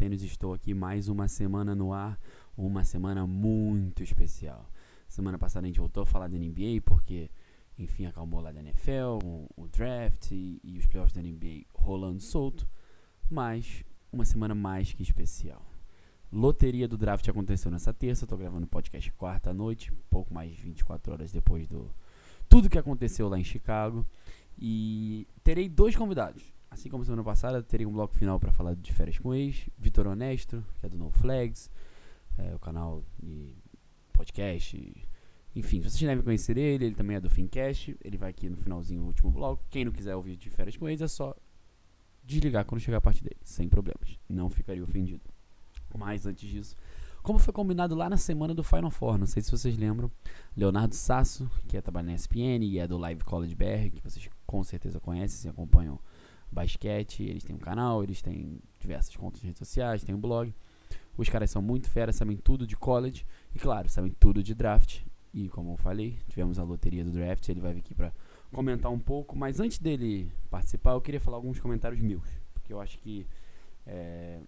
Tênis estou aqui mais uma semana no ar, uma semana muito especial. Semana passada a gente voltou a falar da NBA porque, enfim, acalmou lá da NFL, o, o draft e, e os playoffs da NBA rolando solto, mas uma semana mais que especial. Loteria do draft aconteceu nessa terça, estou gravando o podcast quarta noite, pouco mais de 24 horas depois do tudo que aconteceu lá em Chicago. E terei dois convidados. Assim como semana passada, terei um bloco final para falar de férias com ex, Vitor Honesto, que é do No Flags, é, o canal de podcast. Enfim, vocês devem conhecer ele, ele também é do Fincast. Ele vai aqui no finalzinho, o último bloco. Quem não quiser ouvir de férias com ex, é só desligar quando chegar a parte dele, sem problemas. Não ficaria ofendido. Mas antes disso, como foi combinado lá na semana do Final Four, não sei se vocês lembram, Leonardo Sasso, que é trabalha na ESPN e é do Live College BR, que vocês com certeza conhecem, se acompanham basquete, eles têm um canal, eles têm diversas contas de redes sociais, têm um blog. Os caras são muito feras, sabem tudo de college e, claro, sabem tudo de draft. E como eu falei, tivemos a loteria do draft, ele vai vir aqui para comentar um pouco. Mas antes dele participar, eu queria falar alguns comentários meus, porque eu acho que é,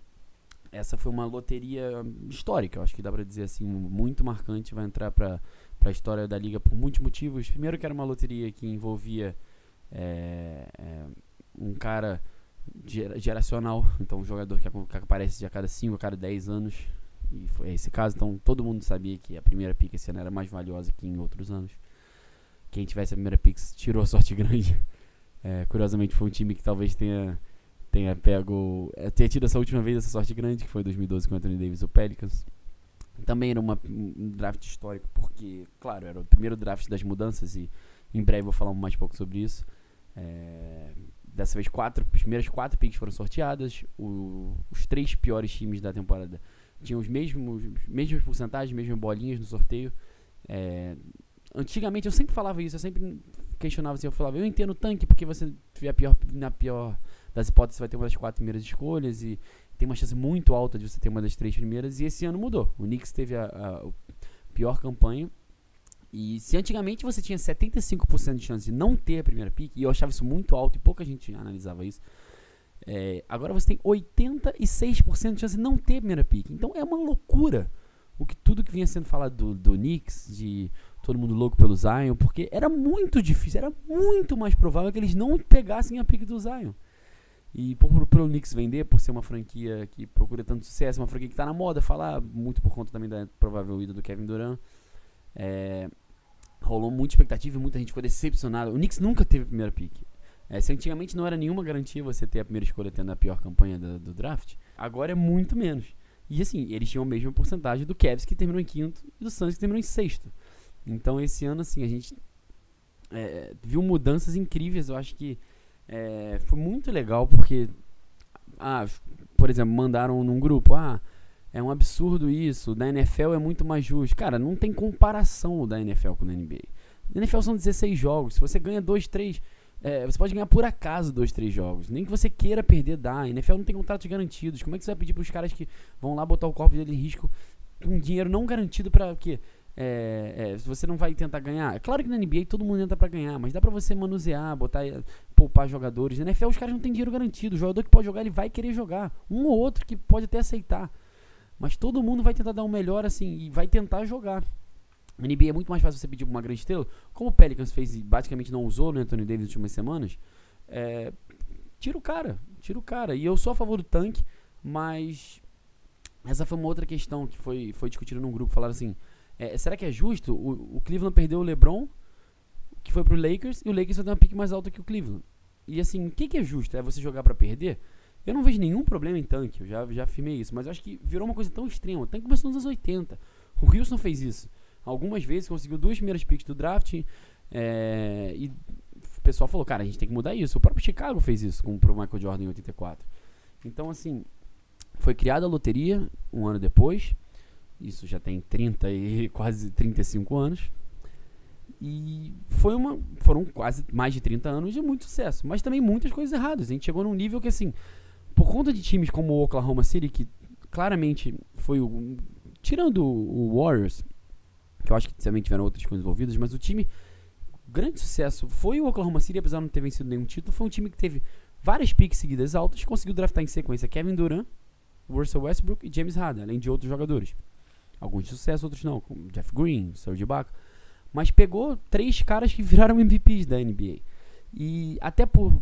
essa foi uma loteria histórica, eu acho que dá para dizer assim, muito marcante, vai entrar para a história da liga por muitos motivos. Primeiro que era uma loteria que envolvia é, é, um cara geracional, então um jogador que, aparece a cada 5, a cada 10 anos, e foi esse caso, então todo mundo sabia que a primeira pick esse ano era mais valiosa que em outros anos. Quem tivesse a primeira pick tirou sorte grande. É, curiosamente foi um time que talvez tenha tenha pego. É, tenha tido essa última vez essa sorte grande, que foi 2012 com o Anthony Davis o Pelicans. Também era uma, um draft histórico, porque, claro, era o primeiro draft das mudanças e em breve vou falar mais pouco sobre isso. É, dessa vez, quatro, as primeiras quatro picks foram sorteadas. O, os três piores times da temporada tinham os mesmos, mesmas porcentagens, mesmas bolinhas no sorteio. É, antigamente eu sempre falava isso, eu sempre questionava assim, eu falava, eu entendo o tanque porque você tiver pior, na pior das hipóteses vai ter uma das quatro primeiras escolhas e tem uma chance muito alta de você ter uma das três primeiras. E esse ano mudou. O Knicks teve a, a, a pior campanha. E se antigamente você tinha 75% de chance de não ter a primeira pick, e eu achava isso muito alto e pouca gente analisava isso, é, agora você tem 86% de chance de não ter a primeira pick. Então é uma loucura o que tudo que vinha sendo falado do, do Knicks, de todo mundo louco pelo Zion, porque era muito difícil, era muito mais provável que eles não pegassem a pick do Zion. E por, por, o Knicks vender, por ser uma franquia que procura tanto sucesso, uma franquia que está na moda, falar muito por conta também da provável ida do Kevin Durant, é, rolou muita expectativa e muita gente ficou decepcionada. O Knicks nunca teve a primeira pick. É, se antigamente não era nenhuma garantia você ter a primeira escolha tendo a pior campanha do, do draft, agora é muito menos. E assim, eles tinham a mesma porcentagem do Cavs que terminou em quinto e do Suns que terminou em sexto. Então esse ano, assim, a gente é, viu mudanças incríveis. Eu acho que é, foi muito legal porque, ah, por exemplo, mandaram num grupo, ah, é um absurdo isso, da NFL é muito mais justo. Cara, não tem comparação da NFL com a NBA. Na NFL são 16 jogos, se você ganha 2, 3, é, você pode ganhar por acaso 2, 3 jogos. Nem que você queira perder, dá. A NFL não tem contratos garantidos. Como é que você vai pedir para os caras que vão lá botar o corpo dele em risco com dinheiro não garantido para o quê? É, é, você não vai tentar ganhar. É claro que na NBA todo mundo entra para ganhar, mas dá para você manusear, botar, poupar jogadores. Na NFL os caras não têm dinheiro garantido. O jogador que pode jogar, ele vai querer jogar. Um ou outro que pode até aceitar. Mas todo mundo vai tentar dar um melhor assim e vai tentar jogar. Na NBA é muito mais fácil você pedir uma grande estrela, como o Pelicans fez e basicamente não usou no Anthony Davis nas últimas semanas. É, tira o cara, tira o cara. E eu sou a favor do tanque, mas essa foi uma outra questão que foi, foi discutida num grupo. Falaram assim: é, será que é justo? O, o, Cleveland perdeu o LeBron, que foi pro Lakers, e o Lakers vai ter uma pique mais alta que o Cleveland. E assim, o que, que é justo? É você jogar para perder? Eu não vejo nenhum problema em tanque, eu já, já afirmei isso, mas acho que virou uma coisa tão extrema. O tanque começou nos anos 80. O Wilson fez isso. Algumas vezes conseguiu duas primeiras picks do draft é, e o pessoal falou, cara, a gente tem que mudar isso. O próprio Chicago fez isso com o Michael Jordan em 84. Então, assim, foi criada a loteria um ano depois. Isso já tem 30 e quase 35 anos. E foi uma, foram quase mais de 30 anos de muito sucesso, mas também muitas coisas erradas. A gente chegou num nível que assim, por conta de times como o Oklahoma City, que claramente foi o tirando o Warriors, que eu acho que também tiveram outras coisas envolvidas, mas o time grande sucesso foi o Oklahoma City, apesar de não ter vencido nenhum título, foi um time que teve várias picks seguidas altas, conseguiu draftar em sequência Kevin Durant, Russell Westbrook e James Harden, além de outros jogadores. Alguns de sucesso, outros não, como Jeff Green, Serge Ibaka. Mas pegou três caras que viraram MVPs da NBA. E até por,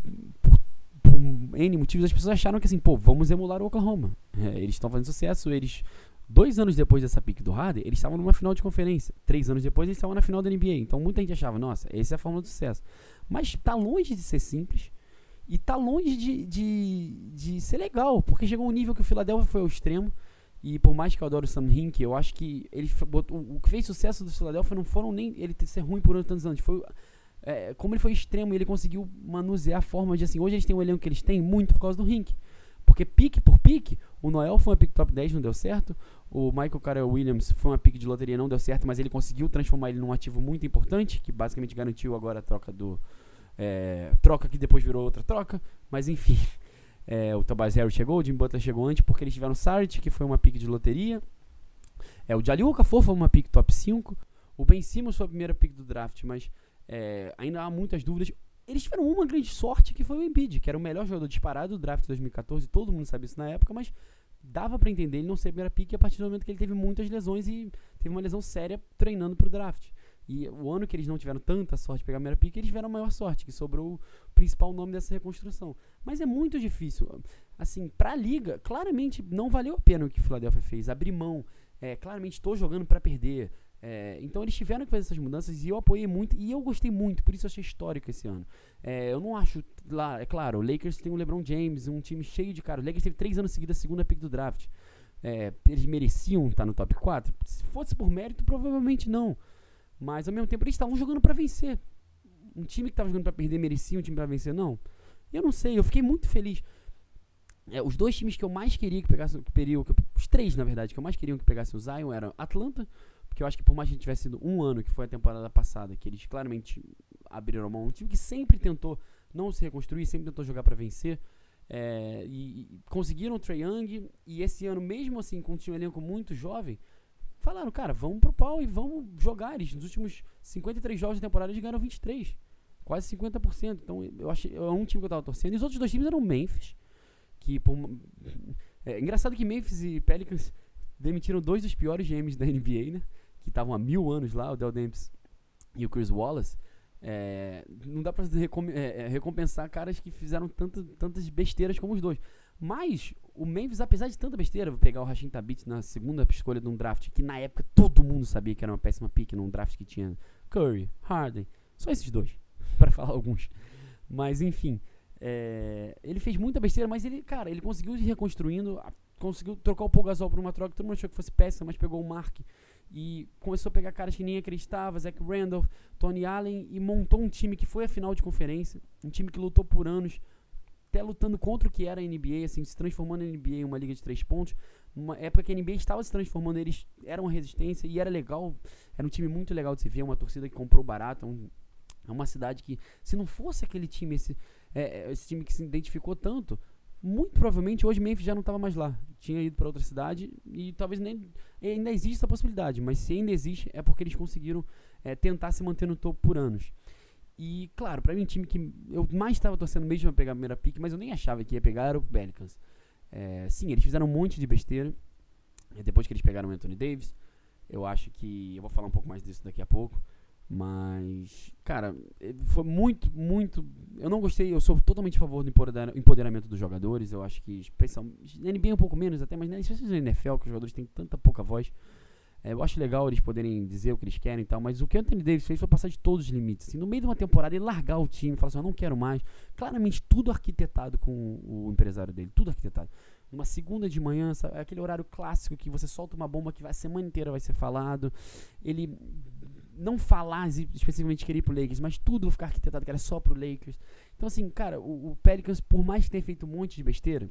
por, N motivos, as pessoas acharam que assim, pô, vamos emular o Oklahoma. É, eles estão fazendo sucesso, eles dois anos depois dessa pick do Harden, eles estavam numa final de conferência. Três anos depois, eles estavam na final da NBA. Então muita gente achava, nossa, essa é a fórmula do sucesso. Mas tá longe de ser simples. E tá longe de, de, de ser legal, porque chegou um nível que o Philadelphia foi ao extremo. E por mais que eu adoro o Sam Hink, eu acho que ele botou, o que fez sucesso do Philadelphia não foram nem ele ser ruim por tantos anos, foi é, como ele foi extremo, ele conseguiu manusear a forma de assim, hoje eles têm o elenco que eles têm muito por causa do Hink. Porque pique por pique, o Noel foi uma pique top 10, não deu certo. O Michael Carter Williams foi uma pique de loteria, não deu certo, mas ele conseguiu transformar ele num ativo muito importante, que basicamente garantiu agora a troca do é, troca que depois virou outra troca, mas enfim. É, o Tobias Harris chegou, o Jim Butler chegou antes porque eles tiveram Sart, que foi uma pick de loteria. É, o Okafor foi uma pick top 5. O Ben Simmons foi a primeira pick do draft, mas é, ainda há muitas dúvidas. Eles tiveram uma grande sorte que foi o Embiid, que era o melhor jogador disparado do draft de 2014. Todo mundo sabia isso na época, mas dava para entender ele não ser a primeira pick a partir do momento que ele teve muitas lesões e teve uma lesão séria treinando pro draft. E o ano que eles não tiveram tanta sorte de pegar a primeira pick, eles tiveram a maior sorte, que sobrou o principal nome dessa reconstrução. Mas é muito difícil. Assim, pra liga, claramente não valeu a pena o que o Philadelphia fez. Abrir mão. É, claramente estou jogando para perder. É, então eles tiveram que fazer essas mudanças e eu apoiei muito e eu gostei muito, por isso eu achei histórico esse ano. É, eu não acho lá, é claro, o Lakers tem o LeBron James, um time cheio de cara. O Lakers teve três anos seguidos a segunda pick do draft. É, eles mereciam estar no top 4? Se fosse por mérito, provavelmente não. Mas ao mesmo tempo eles estavam jogando para vencer. Um time que estava jogando para perder merecia um time para vencer, não. Eu não sei, eu fiquei muito feliz. É, os dois times que eu mais queria que pegassem, que, os três na verdade, que eu mais queria que pegassem o Zion eram Atlanta, porque eu acho que por mais que tivesse sido um ano, que foi a temporada passada, que eles claramente abriram mão, um time que sempre tentou não se reconstruir, sempre tentou jogar para vencer. É, e, e, conseguiram o Trae Young, e esse ano, mesmo assim, com um elenco muito jovem, falaram, cara, vamos pro pau e vamos jogar. Eles, nos últimos 53 jogos de temporada, eles ganharam 23. Quase 50%. Então, eu achei. É um time que eu tava torcendo. E os outros dois times eram Memphis. Que, por, é engraçado que Memphis e Pelicans demitiram dois dos piores GMs da NBA, né? Que estavam há mil anos lá, o Del Demps e o Chris Wallace. É, não dá pra é, é, recompensar caras que fizeram tanto, tantas besteiras como os dois. Mas o Memphis, apesar de tanta besteira, vou pegar o Rashid Tabit na segunda escolha de um draft, que na época todo mundo sabia que era uma péssima pick num draft que tinha Curry, Harden, só esses dois, para falar alguns. Mas enfim, é, ele fez muita besteira, mas ele, cara, ele conseguiu ir reconstruindo, conseguiu trocar o Paul Gasol por uma troca que todo mundo achou que fosse péssima, mas pegou o Mark e começou a pegar caras que nem acreditava, Zach Randolph, Tony Allen, e montou um time que foi a final de conferência, um time que lutou por anos, até lutando contra o que era a NBA, assim, se transformando a NBA em uma liga de três pontos. Uma época que a NBA estava se transformando, eles eram uma resistência e era legal, era um time muito legal de se ver, uma torcida que comprou barato, um, é uma cidade que, se não fosse aquele time, esse, é, é esse time que se identificou tanto, muito provavelmente hoje Memphis já não estava mais lá. Tinha ido para outra cidade e talvez nem ainda existe essa possibilidade, mas se ainda existe é porque eles conseguiram é, tentar se manter no topo por anos. E, claro, para mim, um time que eu mais estava torcendo mesmo para pegar a primeira pick, mas eu nem achava que ia pegar era o Pelicans. É, sim, eles fizeram um monte de besteira. Depois que eles pegaram o Anthony Davis, eu acho que. Eu vou falar um pouco mais disso daqui a pouco. Mas, cara, é, foi muito, muito. Eu não gostei, eu sou totalmente a favor do empoderamento dos jogadores. Eu acho que, especialmente. NBA um pouco menos até, mas né, especialmente na NFL, que os jogadores têm tanta pouca voz. É, eu acho legal eles poderem dizer o que eles querem e tal, mas o que o Anthony Davis fez foi passar de todos os limites. Assim, no meio de uma temporada, ele largar o time, falar assim: eu não quero mais. Claramente, tudo arquitetado com o empresário dele, tudo arquitetado. Numa segunda de manhã, sabe, é aquele horário clássico que você solta uma bomba que vai, a semana inteira vai ser falado. Ele não falar especificamente que ele ir pro Lakers, mas tudo ficar arquitetado que era só pro Lakers. Então, assim, cara, o, o Pelicans, por mais que tenha feito um monte de besteira,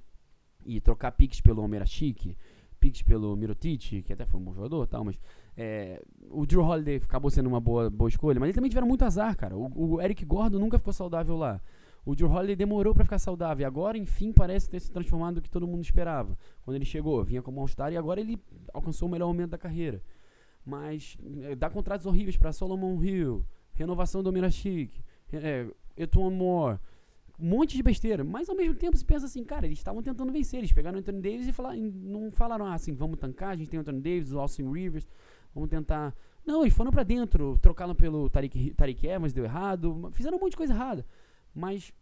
e trocar picks pelo Homer Chique, picks pelo Mirotic, que até foi um bom jogador tal, mas é, o Drew Holiday acabou sendo uma boa, boa escolha, mas eles também tiveram muito azar, cara. O, o Eric Gordon nunca ficou saudável lá. O Drew Holiday demorou para ficar saudável agora, enfim, parece ter se transformado no que todo mundo esperava. Quando ele chegou, vinha como All-Star e agora ele alcançou o melhor momento da carreira. Mas é, dá contratos horríveis para Solomon Hill, renovação do Mirachik, é, Etuan Moore, um monte de besteira. Mas ao mesmo tempo você pensa assim, cara, eles estavam tentando vencer. Eles pegaram o Anthony Davis e falaram, não falaram ah, assim, vamos tancar, a gente tem o Anthony Davis, o Austin Rivers, vamos tentar. Não, eles foram para dentro, trocaram pelo Tariq, Tariq Evans, deu errado, fizeram um monte de coisa errada. Mas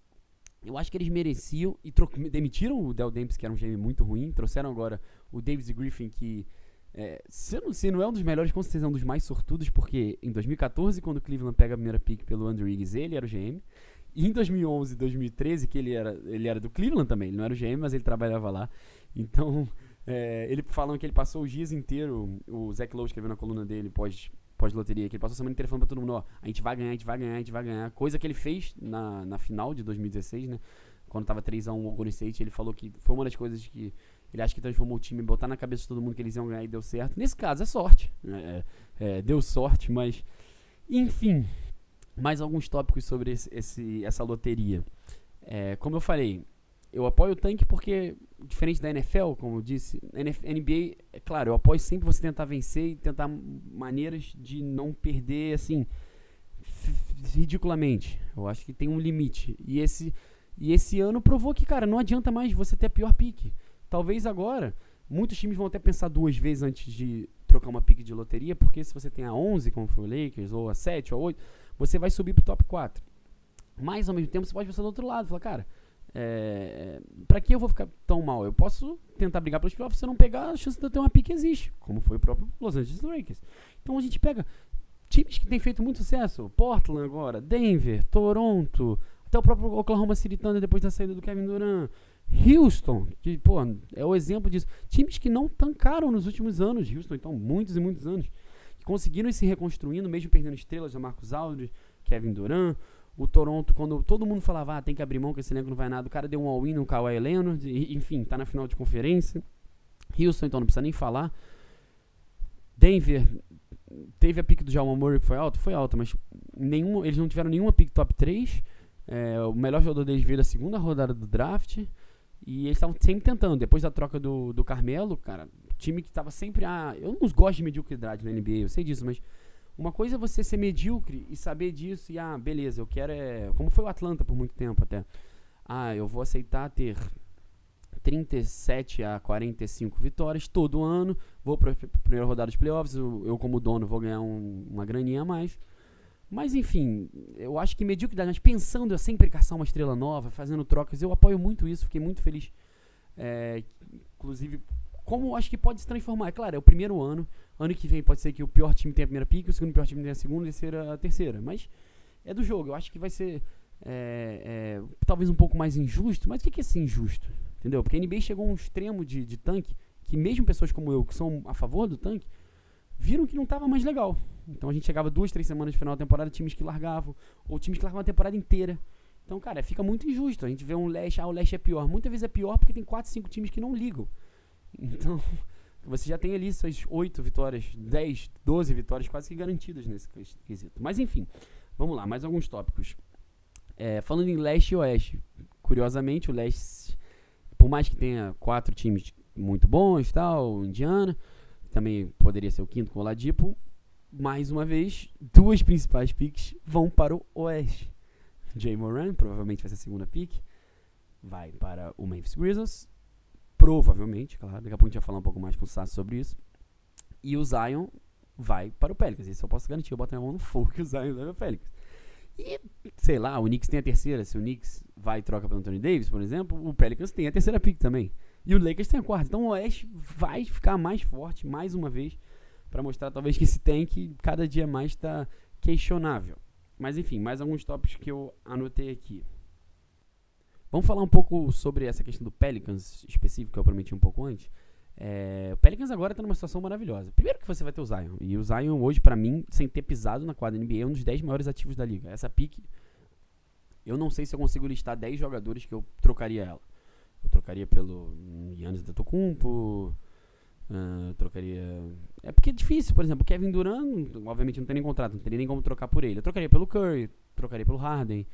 eu acho que eles mereciam e demitiram o Del Dempsey, que era um GM muito ruim, trouxeram agora o Davis Griffin, que é, se, não, se não é um dos melhores, com certeza é um dos mais sortudos, porque em 2014, quando o Cleveland pega a primeira pick pelo Andrew Wiggins, ele era o GM. E em 2011 2013, que ele era, ele era do Cleveland também, ele não era o GM, mas ele trabalhava lá. Então, é, ele falam que ele passou os dias inteiros, o Zach Lowe escreveu na coluna dele pós, pós-loteria, que ele passou a semana inteira falando pra todo mundo, ó, a gente vai ganhar, a gente vai ganhar, a gente vai ganhar. Coisa que ele fez na, na final de 2016, né? Quando tava 3x1 o Golden State, ele falou que foi uma das coisas que ele acha que transformou o time, botar na cabeça de todo mundo que eles iam ganhar e deu certo. Nesse caso é sorte. Né? É, é, deu sorte, mas. Enfim. Mais alguns tópicos sobre esse, esse essa loteria. É, como eu falei, eu apoio o tanque porque, diferente da NFL, como eu disse, NBA, é claro, eu apoio sempre você tentar vencer e tentar maneiras de não perder, assim, ridiculamente. Eu acho que tem um limite. E esse, e esse ano provou que, cara, não adianta mais você ter a pior pique. Talvez agora, muitos times vão até pensar duas vezes antes de trocar uma pique de loteria, porque se você tem a 11, como foi o Lakers, ou a 7, ou a 8, você vai subir pro top 4. Mas, ao mesmo tempo, você pode pensar do outro lado, falar, cara, é, pra que eu vou ficar tão mal? Eu posso tentar brigar pelos playoffs, se eu não pegar, a chance de eu ter uma pique existe, como foi o próprio Los Angeles Lakers. Então a gente pega times que têm feito muito sucesso, Portland agora, Denver, Toronto, até o próprio Oklahoma City Thunder depois da saída do Kevin Durant, Houston, que, pô, é o exemplo disso. Times que não tancaram nos últimos anos. Houston, então, muitos e muitos anos. Que conseguiram ir se reconstruindo, mesmo perdendo estrelas, a Marcos Aldridge, Kevin Durant. O Toronto, quando todo mundo falava, ah, tem que abrir mão que esse elenco não vai nada, o cara deu um all-in no Kawhi Leonard, e, enfim, tá na final de conferência. Houston, então, não precisa nem falar. Denver, teve a pick do Jamal Murray que foi alta? Foi alta, mas nenhum, eles não tiveram nenhuma pick top 3. É, o melhor jogador deles veio da segunda rodada do draft. E eles estavam sempre tentando. Depois da troca do, do Carmelo, cara, time que estava sempre. Ah, eu não gosto de mediocridade na NBA, eu sei disso, mas uma coisa é você ser medíocre e saber disso e, ah, beleza, eu quero é. Como foi o Atlanta por muito tempo até. Ah, eu vou aceitar ter 37 a 45 vitórias todo ano, vou para a primeira rodada dos playoffs, eu, eu, como dono vou ganhar um, uma graninha a mais. Mas enfim, eu acho que mediocridade, mas pensando em sempre caçar uma estrela nova, fazendo trocas, eu apoio muito isso, fiquei muito feliz. É, inclusive, como eu acho que pode se transformar. É claro, é o primeiro ano. Ano que vem pode ser que o pior time tenha a primeira pique, o segundo pior time tenha a segunda, a terceira a terceira. Mas é do jogo. Eu acho que vai ser é, é, talvez um pouco mais injusto. Mas o que é ser injusto? Entendeu? Porque a NBA chegou a um extremo de, de tanque que mesmo pessoas como eu, que são a favor do tanque, viram que não estava mais legal. Então a gente chegava duas, três semanas de final da temporada, times que largavam, ou times que largavam a temporada inteira. Então, cara, fica muito injusto. A gente vê um leste, ah, o leste é pior. Muitas vezes é pior porque tem quatro, cinco times que não ligam. Então, você já tem ali suas oito vitórias, dez, doze vitórias quase que garantidas nesse quesito. Mas enfim, vamos lá, mais alguns tópicos. É, falando em leste e oeste, curiosamente, o leste, por mais que tenha quatro times muito bons, tal, Indiana, também poderia ser o quinto com o Ladipo. Mais uma vez, duas principais picks vão para o Oeste. Jay Moran, provavelmente vai ser a segunda pick, vai para o Memphis Grizzlies. Provavelmente, claro. Daqui a pouco a gente vai falar um pouco mais com o Sassi sobre isso. E o Zion vai para o Pelicans. Isso eu posso garantir. Eu boto minha mão no fogo que o Zion vai para o Pelicans. E, sei lá, o Knicks tem a terceira. Se o Knicks vai e troca para Anthony Davis, por exemplo, o Pelicans tem a terceira pick também. E o Lakers tem a quarta. Então o Oeste vai ficar mais forte mais uma vez para mostrar talvez que esse tank cada dia mais está questionável. Mas enfim, mais alguns tópicos que eu anotei aqui. Vamos falar um pouco sobre essa questão do Pelicans específico que eu prometi um pouco antes. É, o Pelicans agora está numa situação maravilhosa. Primeiro que você vai ter o Zion. E o Zion hoje, para mim, sem ter pisado na quadra NBA, é um dos 10 maiores ativos da liga. Essa pique, eu não sei se eu consigo listar 10 jogadores que eu trocaria ela. Eu trocaria pelo Yannis Antetokounmpo, uh, trocaria... É porque é difícil, por exemplo, o Kevin Durant, obviamente não tem nem contrato, não teria nem como trocar por ele. Eu trocaria pelo Curry, trocaria pelo Harden.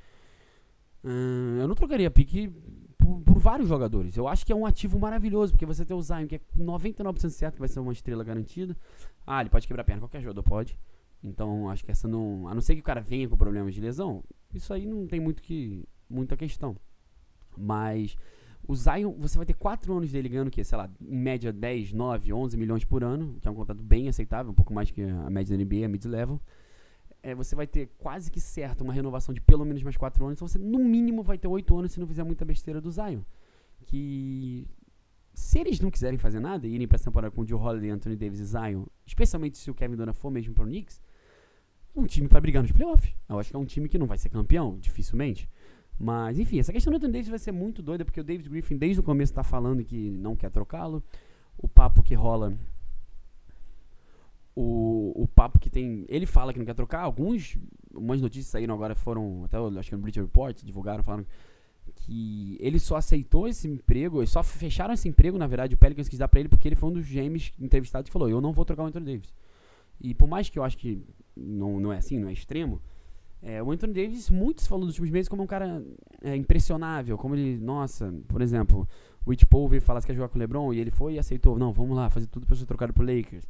Uh, eu não trocaria pique por, por, vários jogadores. Eu acho que é um ativo maravilhoso, porque você tem o Zion, que é 99% certo que vai ser uma estrela garantida. Ah, ele pode quebrar a perna, qualquer jogador pode. Então, acho que essa não. A não ser que o cara venha com problemas de lesão, isso aí não tem muito que muita questão. Mas o Zion, você vai ter 4 anos dele ganhando o quê? Sei lá, em média 10, 9, 11 milhões por ano, que é um contrato bem aceitável, um pouco mais que a média da NBA, a mid-level. É, você vai ter quase que certo uma renovação de pelo menos mais 4 anos, então você no mínimo vai ter 8 anos se não fizer muita besteira do Zion. Que se eles não quiserem fazer nada e irem pra temporada com o Joe Holiday, Anthony Davis e Zion, especialmente se o Kevin Durant for mesmo pro Knicks, um time para brigar nos playoffs. Eu acho que é um time que não vai ser campeão, dificilmente. Mas, enfim, essa questão do Anthony Davis vai ser muito doida, porque o David Griffin, desde o começo, está falando que não quer trocá-lo. O papo que rola. O, o papo que tem. Ele fala que não quer trocar. Alguns. Umas notícias saíram agora, foram. Até acho que no British Report, divulgaram, falando que ele só aceitou esse emprego, só fecharam esse emprego, na verdade, o Pelicans quis dar pra ele porque ele foi um dos gêmeos entrevistados que falou: Eu não vou trocar o Anthony Davis. E por mais que eu acho que não, não é assim, não é extremo, é, o Anthony Davis, muitos falam dos últimos meses como um cara é, impressionável, como ele, nossa, por exemplo, o Rich Paul veio falar que quer jogar com o LeBron e ele foi e aceitou, não, vamos lá, fazer tudo para ser trocado pro Lakers.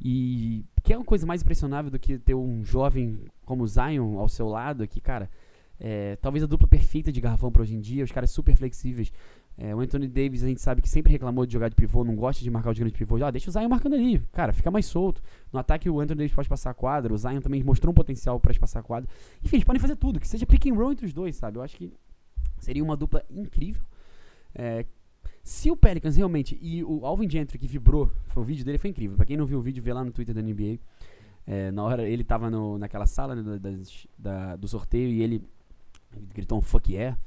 E que é uma coisa mais impressionável do que ter um jovem como o Zion ao seu lado, que, cara, é, talvez a dupla perfeita de garrafão para hoje em dia, os caras super flexíveis, é, o Anthony Davis, a gente sabe que sempre reclamou de jogar de pivô, não gosta de marcar os grandes pivôs. Ah, deixa o Zion marcando ali. Cara, fica mais solto. No ataque, o Anthony Davis pode passar a quadra. O Zion também mostrou um potencial para passar a quadra. Enfim, eles podem fazer tudo. Que seja pick and roll entre os dois, sabe? Eu acho que seria uma dupla incrível. É, se o Pelicans realmente. E o Alvin Gentry que vibrou, foi, o vídeo dele foi incrível. Pra quem não viu o vídeo, vê lá no Twitter da NBA. É, na hora, ele tava no, naquela sala né, da, do sorteio e ele gritou um fuck yeah.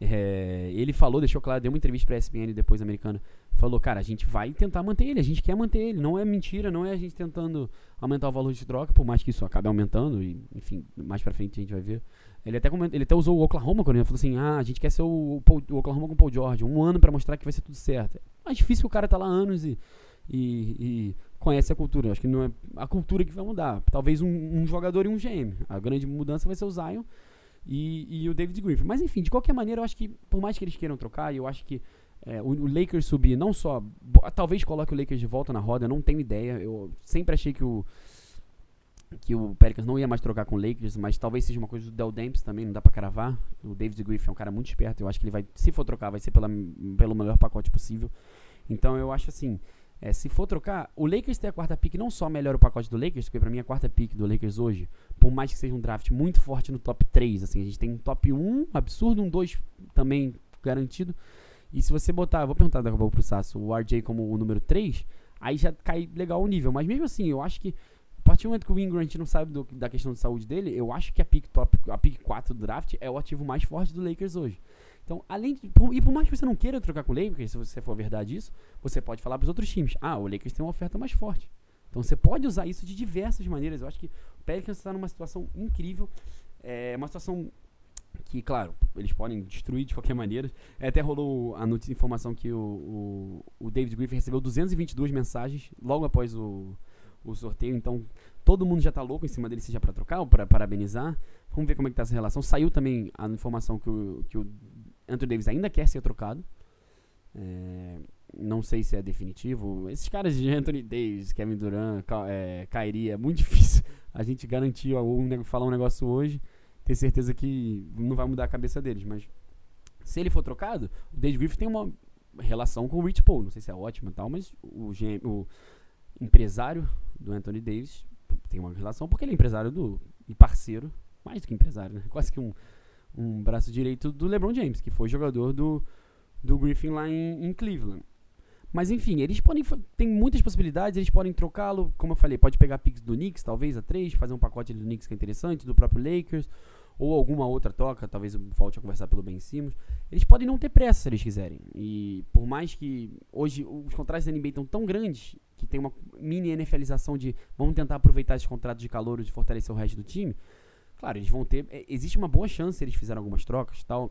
É, ele falou, deixou claro, deu uma entrevista pra ESPN depois americana. Falou, cara, a gente vai tentar manter ele, a gente quer manter ele. Não é mentira, não é a gente tentando aumentar o valor de troca, por mais que isso acabe aumentando, e enfim, mais pra frente a gente vai ver. Ele até, comentou, ele até usou o Oklahoma quando ele falou assim: ah, a gente quer ser o, Paul, o Oklahoma com o Paul George, um ano para mostrar que vai ser tudo certo. É mais difícil que o cara tá lá anos e, e, e conhece a cultura. Acho que não é a cultura que vai mudar. Talvez um, um jogador e um GM. A grande mudança vai ser o Zion e, e o David Griffin. Mas enfim, de qualquer maneira, eu acho que, por mais que eles queiram trocar, eu acho que é, o, o, Lakers subir, não só. Talvez coloque o Lakers de volta na roda, não tenho ideia. Eu sempre achei que o. Que o Pelicans não ia mais trocar com o Lakers, mas talvez seja uma coisa do Del Demps também, não dá pra cravar. O David Griffin é um cara muito esperto, eu acho que ele vai, se for trocar, vai ser pela, pelo melhor pacote possível. Então eu acho assim, é, se for trocar, o Lakers ter a quarta pick não só melhora o pacote do Lakers, porque pra mim a quarta pick do Lakers hoje, por mais que seja um draft muito forte no top 3, assim, a gente tem um top 1 absurdo, um 2 também garantido. E se você botar, vou perguntar daqui a pouco pro Sasso, o RJ como o número 3, aí já cai legal o nível. Mas mesmo assim, eu acho que a partir do momento que o Ingram não sabe do, da questão de saúde dele, eu acho que a pick top, a pick 4 do draft é o ativo mais forte do Lakers hoje. Então, além de. Por, e por mais que você não queira trocar com o Lakers, se você for verdade isso, você pode falar para os outros times: ah, o Lakers tem uma oferta mais forte. Então você pode usar isso de diversas maneiras. Eu acho que o Pelicans está numa situação incrível. É uma situação que, claro, eles podem destruir de qualquer maneira. É, até rolou a notícia, informação que o, o, o, David Griffin recebeu 222 mensagens logo após o, o sorteio. Então todo mundo já está louco em cima dele, seja para trocar ou para parabenizar. Vamos ver como é que tá essa relação. Saiu também a informação que o, que o Anthony Davis ainda quer ser trocado. É, não sei se é definitivo. Esses caras de Anthony Davis, Kevin Durant, Ka é, Kyrie, é muito difícil a gente garantir ou falar um negócio hoje, ter certeza que não vai mudar a cabeça deles. Mas se ele for trocado, o David Griffin tem uma relação com o Rich Paul. Não sei se é ótimo e tal, mas o, o empresário do Anthony Davis tem uma relação porque ele é empresário do e parceiro, mais do que empresário, né? Quase que um um braço direito do LeBron James, que foi jogador do, do Griffin lá em, em Cleveland. Mas enfim, eles podem. Tem muitas possibilidades, eles podem trocá-lo, como eu falei, pode pegar picks do Knicks, talvez a 3, fazer um pacote do Knicks que é interessante, do próprio Lakers, ou alguma outra troca, talvez volte a conversar pelo Ben Simmons. Eles podem não ter pressa se eles quiserem. E por mais que hoje os contratos da NBA estão tão grandes que tem uma mini NFLização de vamos tentar aproveitar esses contratos de calor de fortalecer o resto do time. Claro, eles vão ter. É, existe uma boa chance se eles fizerem algumas trocas tal.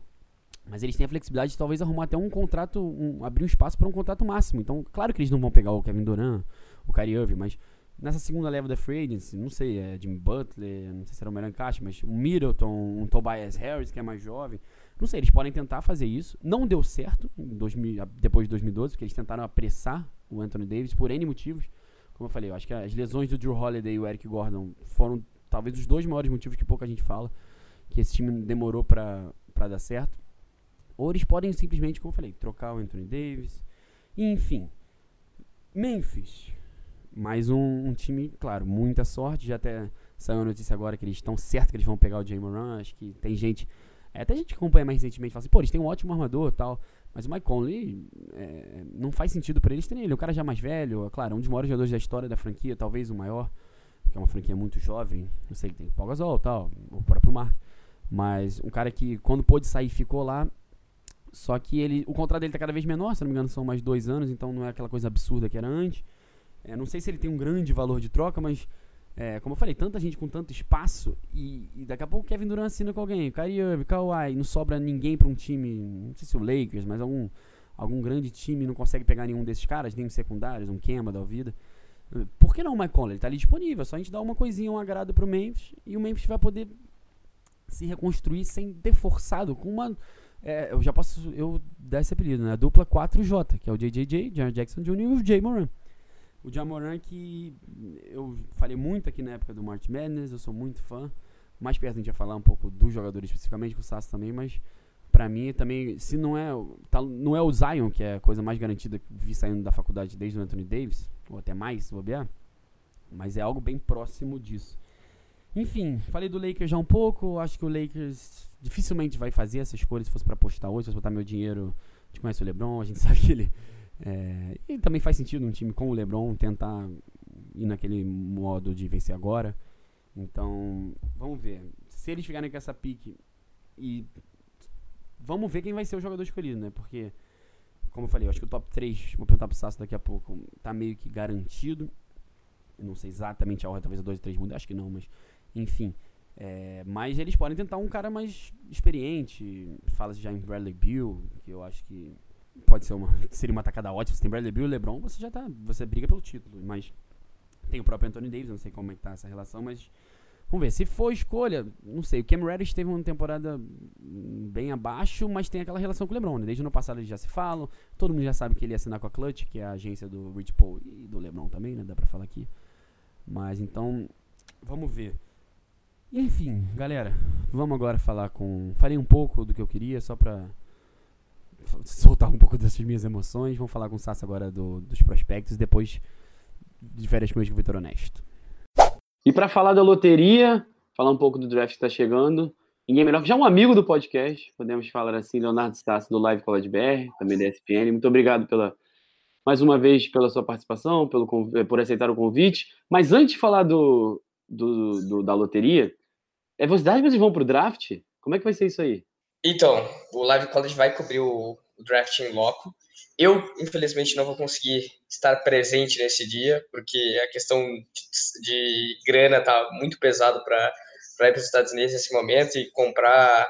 Mas eles têm a flexibilidade de talvez arrumar até um contrato, um, abrir um espaço para um contrato máximo. Então, claro que eles não vão pegar o Kevin Durant, o Kyrie Irving, mas nessa segunda leva da free agency, não sei, é Jimmy Butler, não sei se será o melhor encaixe, mas um Middleton, um Tobias Harris, que é mais jovem. Não sei, eles podem tentar fazer isso. Não deu certo em 2000, depois de 2012, porque eles tentaram apressar o Anthony Davis por N motivos. Como eu falei, eu acho que as lesões do Drew Holiday e o Eric Gordon foram talvez os dois maiores motivos que pouca gente fala que esse time demorou para dar certo. Ou eles podem simplesmente, como eu falei, trocar o Anthony Davis. Enfim. Memphis. Mais um, um time, claro, muita sorte. Já até saiu a notícia agora que eles estão certos que eles vão pegar o Jay Moran. Acho que tem gente. É, até gente que acompanha mais recentemente fala assim, pô, eles têm um ótimo armador tal. Mas o Mike Conley é, não faz sentido para eles terem ele. O cara já mais velho, é claro, um dos maiores jogadores da história da franquia, talvez o maior, que é uma franquia muito jovem. Não sei, tem o Paul Gasol tal, o próprio Mark. Mas um cara que, quando pôde sair, ficou lá. Só que ele, o contrato dele tá cada vez menor, se não me engano, são mais dois anos, então não é aquela coisa absurda que era antes. É, não sei se ele tem um grande valor de troca, mas é, como eu falei, tanta gente com tanto espaço e, e, daqui a pouco o Kevin Durant assina com alguém, Kyrie Kawhi, não sobra ninguém para um time, não sei se o Lakers, mas algum, algum grande time não consegue pegar nenhum desses caras, nem os secundários, um Kemba da vida. Por que não o Mike Conley? Ele tá ali disponível, é só a gente dar uma coisinha, um agrado pro Memphis e o Memphis vai poder se reconstruir sem ter forçado com uma. É, eu já posso eu dar esse apelido, né? A dupla 4J, que é o JJJ, John Jackson Jr. e o Jay Moran. O Jamoran que eu falei muito aqui na época do March Madness, eu sou muito fã. Mais perto a gente ia falar um pouco do jogador especificamente, com o Sasso também, mas para mim também, se não é, tá, não é o Zion, que é a coisa mais garantida que vi saindo da faculdade desde o Anthony Davis, ou até mais, se bobear, mas é algo bem próximo disso. Enfim, falei do Lakers já um pouco. Acho que o Lakers dificilmente vai fazer essa escolha se fosse para apostar hoje. Se fosse botar meu dinheiro, a gente conhece o LeBron, a gente sabe que ele. É, e também faz sentido um time com o LeBron tentar ir naquele modo de vencer agora. Então, vamos ver. Se eles ficarem com essa pique e. Vamos ver quem vai ser o jogador escolhido, né? Porque, como eu falei, eu acho que o top 3, vou perguntar pro Sasso daqui a pouco, tá meio que garantido. Eu não sei exatamente a ordem, talvez a 2 e 3 muda, acho que não, mas enfim. É, mas eles podem tentar um cara mais experiente. Fala-se já em Bradley Bill, que eu acho que pode ser uma, seria uma atacada ótima. Você tem Bradley Bill e LeBron, você já tá. Você briga pelo título. Mas tem o próprio Anthony Davis, não sei como é que tá essa relação, mas. Vamos ver, se for escolha, não sei, o Cam Reddish teve uma temporada bem abaixo, mas tem aquela relação com o LeBron, né? Desde o ano passado eles já se falam, todo mundo já sabe que ele ia assinar com a Clutch, que é a agência do Rich Paul e do LeBron também, né? Dá pra falar aqui. Mas então, vamos ver. Enfim, galera, vamos agora falar com. Falei um pouco do que eu queria, só pra soltar um pouco dessas minhas emoções. Vamos falar com o Sassa agora do, dos prospectos, depois de férias com o Vitor Honesto. E para falar da loteria, falar um pouco do draft que está chegando, ninguém melhor que já um amigo do podcast, podemos falar assim, Leonardo Stassi do Live College BR, também da ESPN. Muito obrigado pela mais uma vez pela sua participação, pelo, por aceitar o convite. Mas antes de falar do, do, do da loteria, é verdade que vocês vão pro draft? Como é que vai ser isso aí? Então, o Live College vai cobrir o, o draft em loco. Eu, infelizmente, não vou conseguir estar presente nesse dia, porque a questão de, de grana tá muito pesado para ir para os Estados Unidos nesse momento e comprar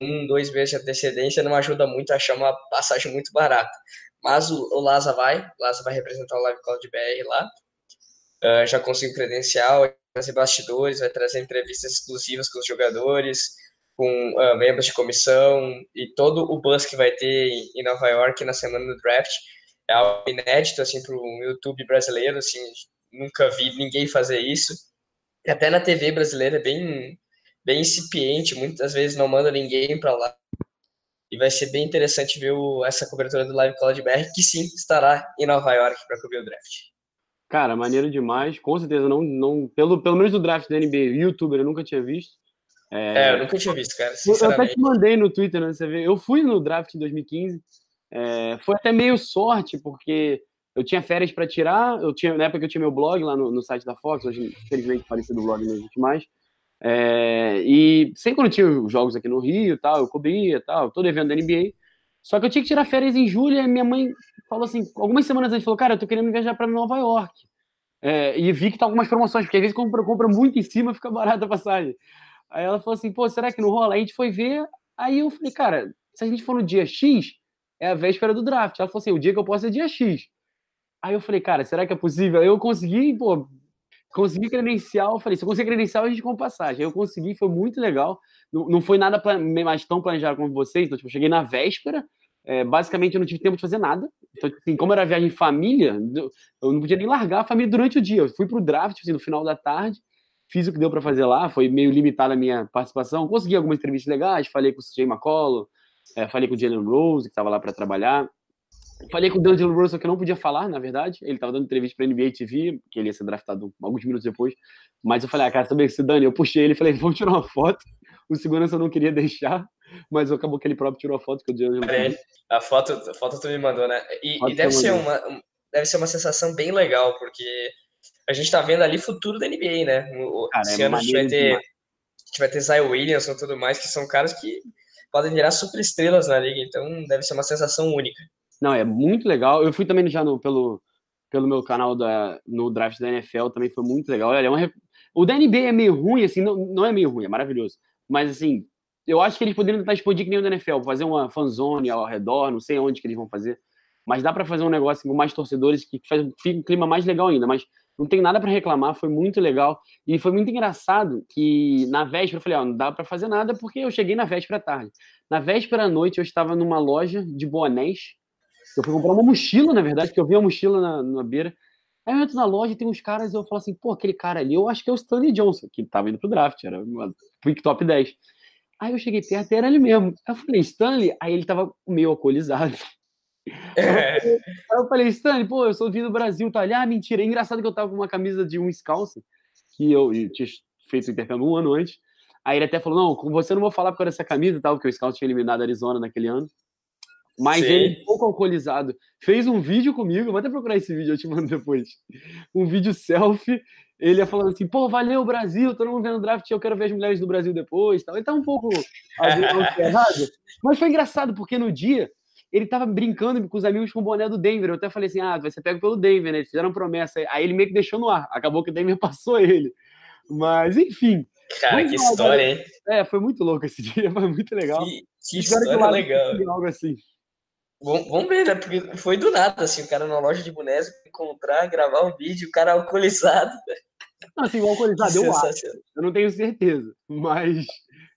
um, dois meses de antecedência não ajuda muito a achar uma passagem muito barata. Mas o, o Laza vai, o Laza vai representar o Live College BR lá. Uh, já consigo credencial, trazer bastidores, vai trazer entrevistas exclusivas com os jogadores, com uh, membros de comissão e todo o buzz que vai ter em, Nova York na semana do draft. É algo inédito assim para o YouTube brasileiro, assim, nunca vi ninguém fazer isso. Até na TV brasileira é bem bem incipiente, muitas vezes não manda ninguém para lá. E vai ser bem interessante ver o, essa cobertura do Live Cloud BR, que sim estará em Nova York para cobrir o draft. Cara, maneiro demais. Com certeza, não, não pelo, pelo menos do draft da NBA, youtuber eu nunca tinha visto. É, é eu nunca tinha visto, cara. Eu até te mandei no Twitter, né? Você vê. Eu fui no draft de 2015. É, foi até meio sorte, porque eu tinha férias para tirar. Eu tinha, na época eu tinha meu blog lá no, no site da Fox, hoje, infelizmente, parecido do blog não existe mais. É, e sempre quando tinha os jogos aqui no Rio e tal, eu cobria tal, todo evento da NBA. Só que eu tinha que tirar férias em julho e minha mãe falou assim, algumas semanas antes, falou, cara, eu tô querendo viajar para Nova York. É, e vi que tá algumas promoções, porque às vezes compra, compra muito em cima, fica barata a passagem. Aí ela falou assim, pô, será que não rola? Aí a gente foi ver, aí eu falei, cara, se a gente for no dia X, é a véspera do draft. Ela falou assim, o dia que eu posso é dia X. Aí eu falei, cara, será que é possível? Aí eu consegui, pô, consegui credencial. Eu falei, se eu conseguir credencial, a gente compra passagem. Aí eu consegui, foi muito legal. Não, não foi nada mais tão planejado como vocês. Então, tipo, eu cheguei na véspera, é, basicamente eu não tive tempo de fazer nada. Então, assim, como era viagem em família, eu não podia nem largar a família durante o dia. Eu fui pro draft, assim, no final da tarde, fiz o que deu para fazer lá, foi meio limitada a minha participação. Consegui algumas entrevistas legais, falei com o CJ McCollum, É, falei com o Jalen Rose, que estava lá para trabalhar. Falei com o D'Angelo Russell, que eu não podia falar, na verdade. Ele estava dando entrevista para NBA TV, que ele ia ser draftado alguns minutos depois. Mas eu falei, ah, cara, também que se Dani, eu puxei ele e falei, vamos tirar uma foto. O segurança não queria deixar, mas acabou que ele próprio tirou a foto que o D'Angelo A foto, a foto tu me mandou, né? E, e deve, ser uma, deve ser uma sensação bem legal, porque a gente tá vendo ali futuro da NBA, né? Cara, Esse é ano a gente vai ter, a gente vai ter Zion Williamson e tudo mais, que são caras que podem virar super estrelas na liga, então deve ser uma sensação única. Não, é muito legal. Eu fui também já no, pelo, pelo meu canal da, no draft da NFL, também foi muito legal. Olha, é uma, o da NBA é meio ruim, assim, não, não é meio ruim, é maravilhoso. Mas, assim, eu acho que eles poderiam tentar expandir que nem o da NFL, fazer uma fanzone ao redor, não sei onde que eles vão fazer. Mas dá para fazer um negócio com mais torcedores que faz, fica um clima mais legal ainda. Mas não tem nada para reclamar, foi muito legal. E foi muito engraçado que na véspera eu falei, ó, não dá para fazer nada porque eu cheguei na véspera tarde. Na véspera à noite eu estava numa loja de bonés eu fui comprar uma mochila, na verdade, que eu vi uma mochila na, na beira. Aí eu entro na loja e tem uns caras e eu falo assim, pô, aquele cara ali, eu acho que é o Stanley Johnson, que tava indo pro draft, era Quick Top 10. Aí eu cheguei perto e era ele mesmo. Aí eu falei, Stanley? Aí ele tava meio alcoolizado. É. Aí eu falei, Stanley, pô, eu sou vindo do Brasil, tá ali. Ah, mentira. É engraçado que eu tava com uma camisa de um Wisconsin, que eu, eu tinha feito o intercâmbio um ano antes. Aí ele até falou, não, com você eu não vou falar por causa dessa camisa e tal, porque o Wisconsin tinha eliminado a Arizona naquele ano. Mas Sim. ele, pouco alcoolizado, fez um vídeo comigo. Vou até procurar esse vídeo, eu te mando depois. Um vídeo selfie. Ele ia falando assim: pô, valeu, Brasil, todo mundo vendo draft, eu quero ver as mulheres do Brasil depois. Tal. Ele tá um pouco errado. Mas foi engraçado, porque no dia ele tava brincando com os amigos com o boné do Denver. Eu até falei assim: ah, vai ser pego pelo Denver, né? Eles fizeram promessa. Aí ele meio que deixou no ar. Acabou que o Denver passou ele. Mas, enfim. Cara, que história, hein? É, foi muito louco esse dia, foi muito legal. Que, que história que legal. Algo assim. Vamos ver, né? Porque foi do nada, assim, o cara na loja de bonés encontrar, gravar um vídeo, o cara alcoolizado. Não, assim, o alcoolizado, eu acho. Eu não tenho certeza, mas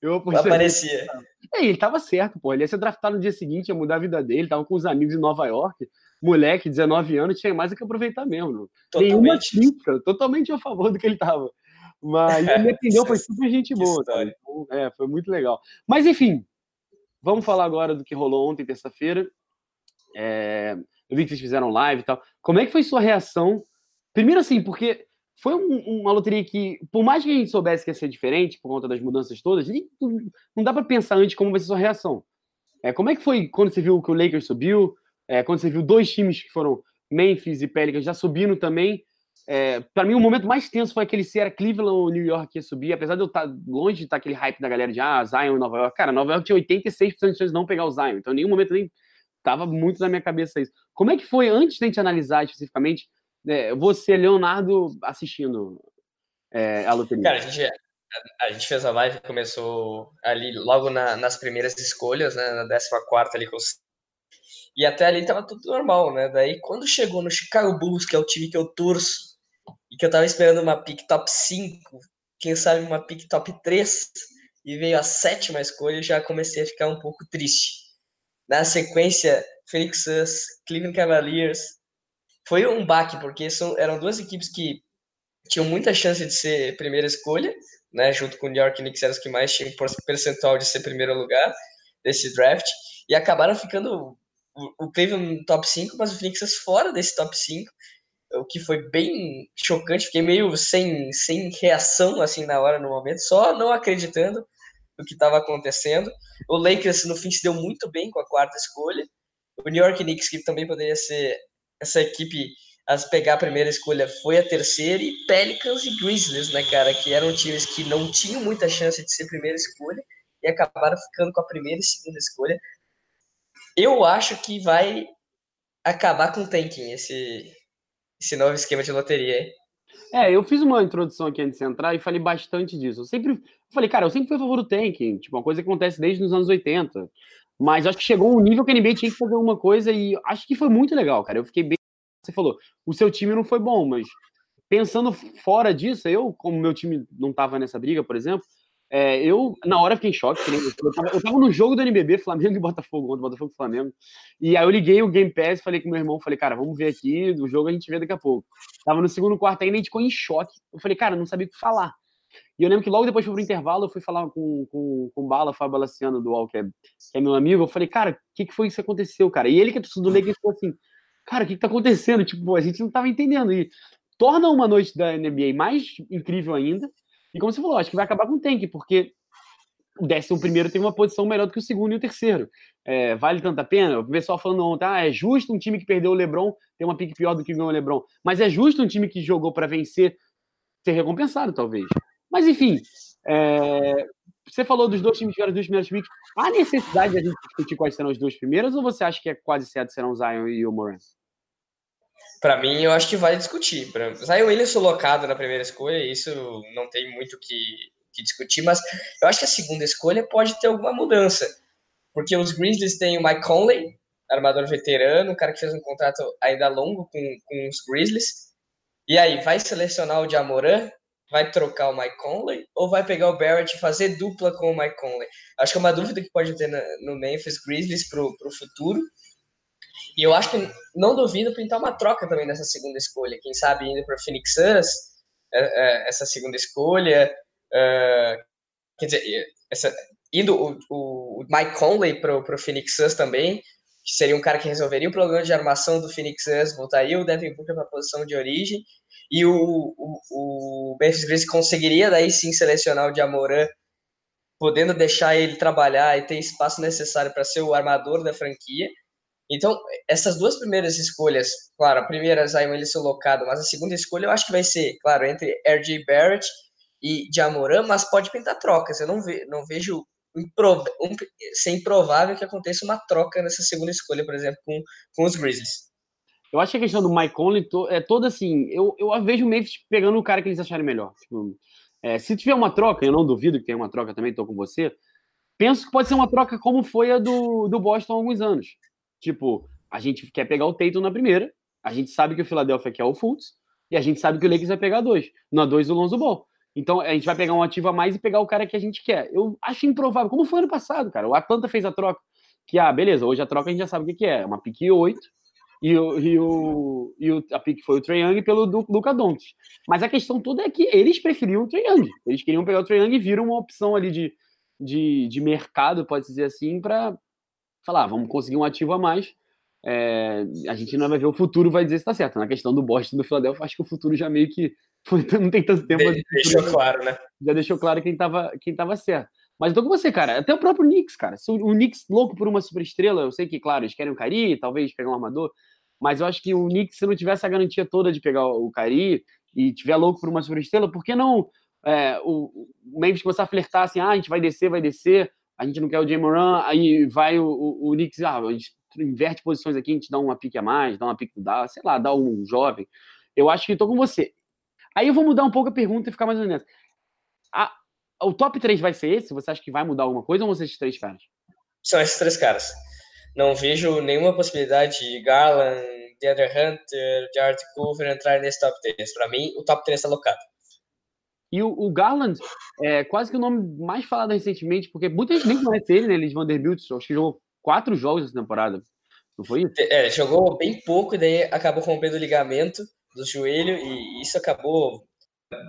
eu apostei. Aparecia. É, ele tava certo, pô. Ele ia ser draftado no dia seguinte, ia mudar a vida dele, tava com os amigos em Nova York. Moleque, 19 anos, tinha mais do que aproveitar mesmo. Totalmente. Nenhuma crítica, totalmente a favor do que ele tava. Mas ele me atendeu, foi super gente boa. Então, é, foi muito legal. Mas enfim, vamos falar agora do que rolou ontem, terça-feira. É, eu vi que vocês fizeram live e tal. Como é que foi sua reação? Primeiro, assim, porque foi um, uma loteria que, por mais que a gente soubesse que ia ser diferente por conta das mudanças todas, não dá para pensar antes como vai ser sua reação. É, como é que foi quando você viu que o Lakers subiu? É, quando você viu dois times que foram Memphis e Pelicans já subindo também? É, para mim, o momento mais tenso foi aquele se era Cleveland ou New York que ia subir, apesar de eu estar tá longe de estar tá aquele hype da galera de ah, Zion Nova York. Cara, Nova York tinha 86% de chance de não pegar o Zion, então em nenhum momento nem Tava muito na minha cabeça isso. Como é que foi, antes de a gente analisar especificamente, é, você, Leonardo, assistindo é, a loteria? Cara, a gente, a, a, gente fez a live, começou ali logo na, nas primeiras escolhas, né, na 14 ali com os... E até ali tava tudo normal, né? Daí quando chegou no Chicago Bulls, que é o time que eu torço, e que eu tava esperando uma pick top 5, quem sabe uma pick top 3, e veio a sétima escolha, eu já comecei a ficar um pouco triste. Na sequência, Phoenix Suns, Cleveland Cavaliers. Foi um baque, porque são, eram duas equipes que tinham muita chance de ser primeira escolha, né, junto com o New York Knicks, eram os que mais tinham percentual de ser primeiro lugar desse draft, e acabaram ficando o, o Cleveland no top 5, mas o Phoenix fora desse top 5, o que foi bem chocante, fiquei meio sem, sem reação assim na hora, no momento, só não acreditando do que estava acontecendo. O Lakers, no fim, se deu muito bem com a quarta escolha. O New York Knicks, que também poderia ser essa equipe a pegar a primeira escolha, foi a terceira. E Pelicans e Grizzlies, né, cara, que eram times que não tinham muita chance de ser primeira escolha e acabaram ficando com a primeira e segunda escolha. Eu acho que vai acabar com o tanking esse, esse novo esquema de loteria aí. É, eu fiz uma introdução aqui antes de entrar e falei bastante disso. Eu sempre falei, cara, eu sempre fui a favor do tanking, tipo, uma coisa que acontece desde os anos 80. Mas acho que chegou um nível que a NBA tinha que fazer alguma coisa e acho que foi muito legal, cara. Eu fiquei bem. Você falou, o seu time não foi bom, mas pensando fora disso, eu, como meu time não tava nessa briga, por exemplo, é, eu, na hora, fiquei em choque. Eu tava, eu tava, no jogo do NBB, Flamengo e Botafogo, ontem, Botafogo e Flamengo. E aí eu liguei o Game Pass, falei com meu irmão, falei, cara, vamos ver aqui, o jogo a gente vê daqui a pouco. Tava no segundo quarto ainda, a gente ficou em choque. Eu falei, cara, não sabia o que falar. E eu lembro que logo depois pro intervalo, eu fui falar com, com, com o Bala, Fábio Balaciano do UOL, que é, que é meu amigo. Eu falei, cara, o que, que foi que aconteceu, cara? E ele que é do Lakers falou assim, cara, o que, que tá acontecendo? Tipo, a gente não tava entendendo. E torna uma noite da NBA mais incrível ainda. E como você falou, acho que vai acabar com o tank, porque o décimo primeiro tem uma posição melhor do que o segundo e o terceiro. É, vale tanta pena? O pessoal falando ontem, ah, é justo um time que perdeu o LeBron ter uma pique pior do que ganhou o LeBron. Mas é justo um time que jogou para vencer ser recompensado, talvez. Mas, enfim, é, você falou dos dois times que eram dos primeiros picks. Há necessidade de a gente discutir quais serão os dois primeiros ou você acha que é quase certo serão o Zion e o Moran? Para mim, eu acho que vale discutir. Pra... Zion Williams colocado na primeira escolha, isso não tem muito que, que discutir, mas eu acho que a segunda escolha pode ter alguma mudança. Porque os Grizzlies têm o Mike Conley, armador veterano, um cara que fez um contrato ainda longo com, com os Grizzlies. E aí, vai selecionar o Jamoran? Vai trocar o Mike Conley? Ou vai pegar o Barrett e fazer dupla com o Mike Conley? Acho que é uma dúvida que pode ter no Memphis Grizzlies para o futuro. E eu acho que não duvido pintar uma troca também nessa segunda escolha. Quem sabe indo para o Phoenix Suns, é, é, essa segunda escolha. Uh, quer dizer, essa, indo o, o Mike Conley para o Phoenix Suns também, que seria um cara que resolveria o problema de armação do Phoenix Suns, voltaria o Devin Booker para a posição de origem, e o, o, o Memphis Grizzlies conseguiria daí sim selecionar o Jamoran, podendo deixar ele trabalhar e ter espaço necessário para ser o armador da franquia. Então, essas duas primeiras escolhas, claro, a primeira Zion Williams locado, mas a segunda escolha eu acho que vai ser, claro, entre RJ Barrett e Jamoran, mas pode pintar trocas. Eu não, ve, não vejo improv, um, ser improvável que aconteça uma troca nessa segunda escolha, por exemplo, com, com os Grizzlies. Eu acho que a questão do Mike Conley é toda assim. Eu, eu vejo o Memphis pegando o cara que eles acharem melhor. Tipo, é, se tiver uma troca, eu não duvido que tenha uma troca também, estou com você. Penso que pode ser uma troca como foi a do, do Boston há alguns anos. Tipo, a gente quer pegar o Tatum na primeira, a gente sabe que o Philadelphia quer o Fultz, e a gente sabe que o Lakers vai pegar dois. Na dois, o Lonzo Ball. Então a gente vai pegar um ativo a mais e pegar o cara que a gente quer. Eu acho improvável, como foi ano passado, cara. O Atlanta fez a troca. Que, ah, beleza, hoje a troca a gente já sabe o que, é. Uma pique 8 e, o, e, o, e o, a pique foi o Trae Young pelo do, Luca Doncic. Mas a questão toda é que eles preferiam o Trae Young. Eles queriam pegar o Trae Young e viram uma opção ali de, de, de mercado, pode dizer assim, para falar, ah, vamos conseguir um ativo a mais. É, a gente não vai ver o futuro, vai dizer se está certo. Na questão do Boston do Philadelphia, acho que o futuro já meio que não tem tanto tempo. De, deixou claro, né? Já deixou claro quem estava quem tava certo. Mas tô com você, cara. Até o próprio Knicks, cara. Se o Knicks louco por uma superestrela, eu sei que, claro, eles querem o Cari, talvez pegar um armador, mas eu acho que o Knicks, se não tivesse a garantia toda de pegar o Cari e tiver louco por uma superestrela, por que não é, o, o Memphis começar a flertar assim, ah, a gente vai descer, vai descer, a gente não quer o Jay Moran, aí vai o, o, o Knicks, ah, a gente inverte posições aqui, a gente dá uma pique a mais, dá uma pique dá, sei lá, dá um jovem. Eu acho que estou com você. Aí eu vou mudar um pouco a pergunta e ficar mais nessa. A, o top 3 vai ser esse? Você acha que vai mudar alguma coisa ou vão ser esses três caras? São esses três caras. Não vejo nenhuma possibilidade de Garland, DeAndre Hunter, Jared Cooper entrar nesse top 3. Para mim, o top 3 está locado. E o, o, Garland é quase que o nome mais falado recentemente, porque muita gente nem conhece ele, né? Ele de Vanderbilt, acho que jogou quatro jogos essa temporada. Não foi isso? É, jogou bem pouco e daí acabou rompendo o ligamento do joelho e isso acabou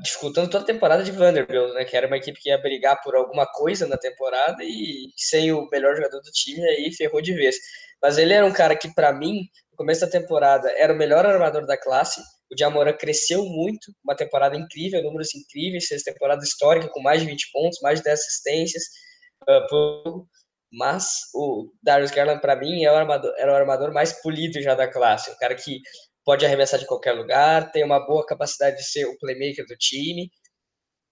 dificultando toda a temporada de Vanderbilt, né? Que era uma equipe que ia brigar por alguma coisa na temporada e sem o melhor jogador do time aí ferrou de vez. Mas ele era um cara que para mim, no começo da temporada, era o melhor armador da classe. O Diamora cresceu muito, uma temporada incrível, números incríveis, fez temporada histórica com mais de 20 pontos, mais de 10 assistências. Uh, mas o Darius Garland, para mim, é o armador, era o armador mais polido já da classe. Um cara que pode arremessar de qualquer lugar, tem uma boa capacidade de ser o playmaker do time.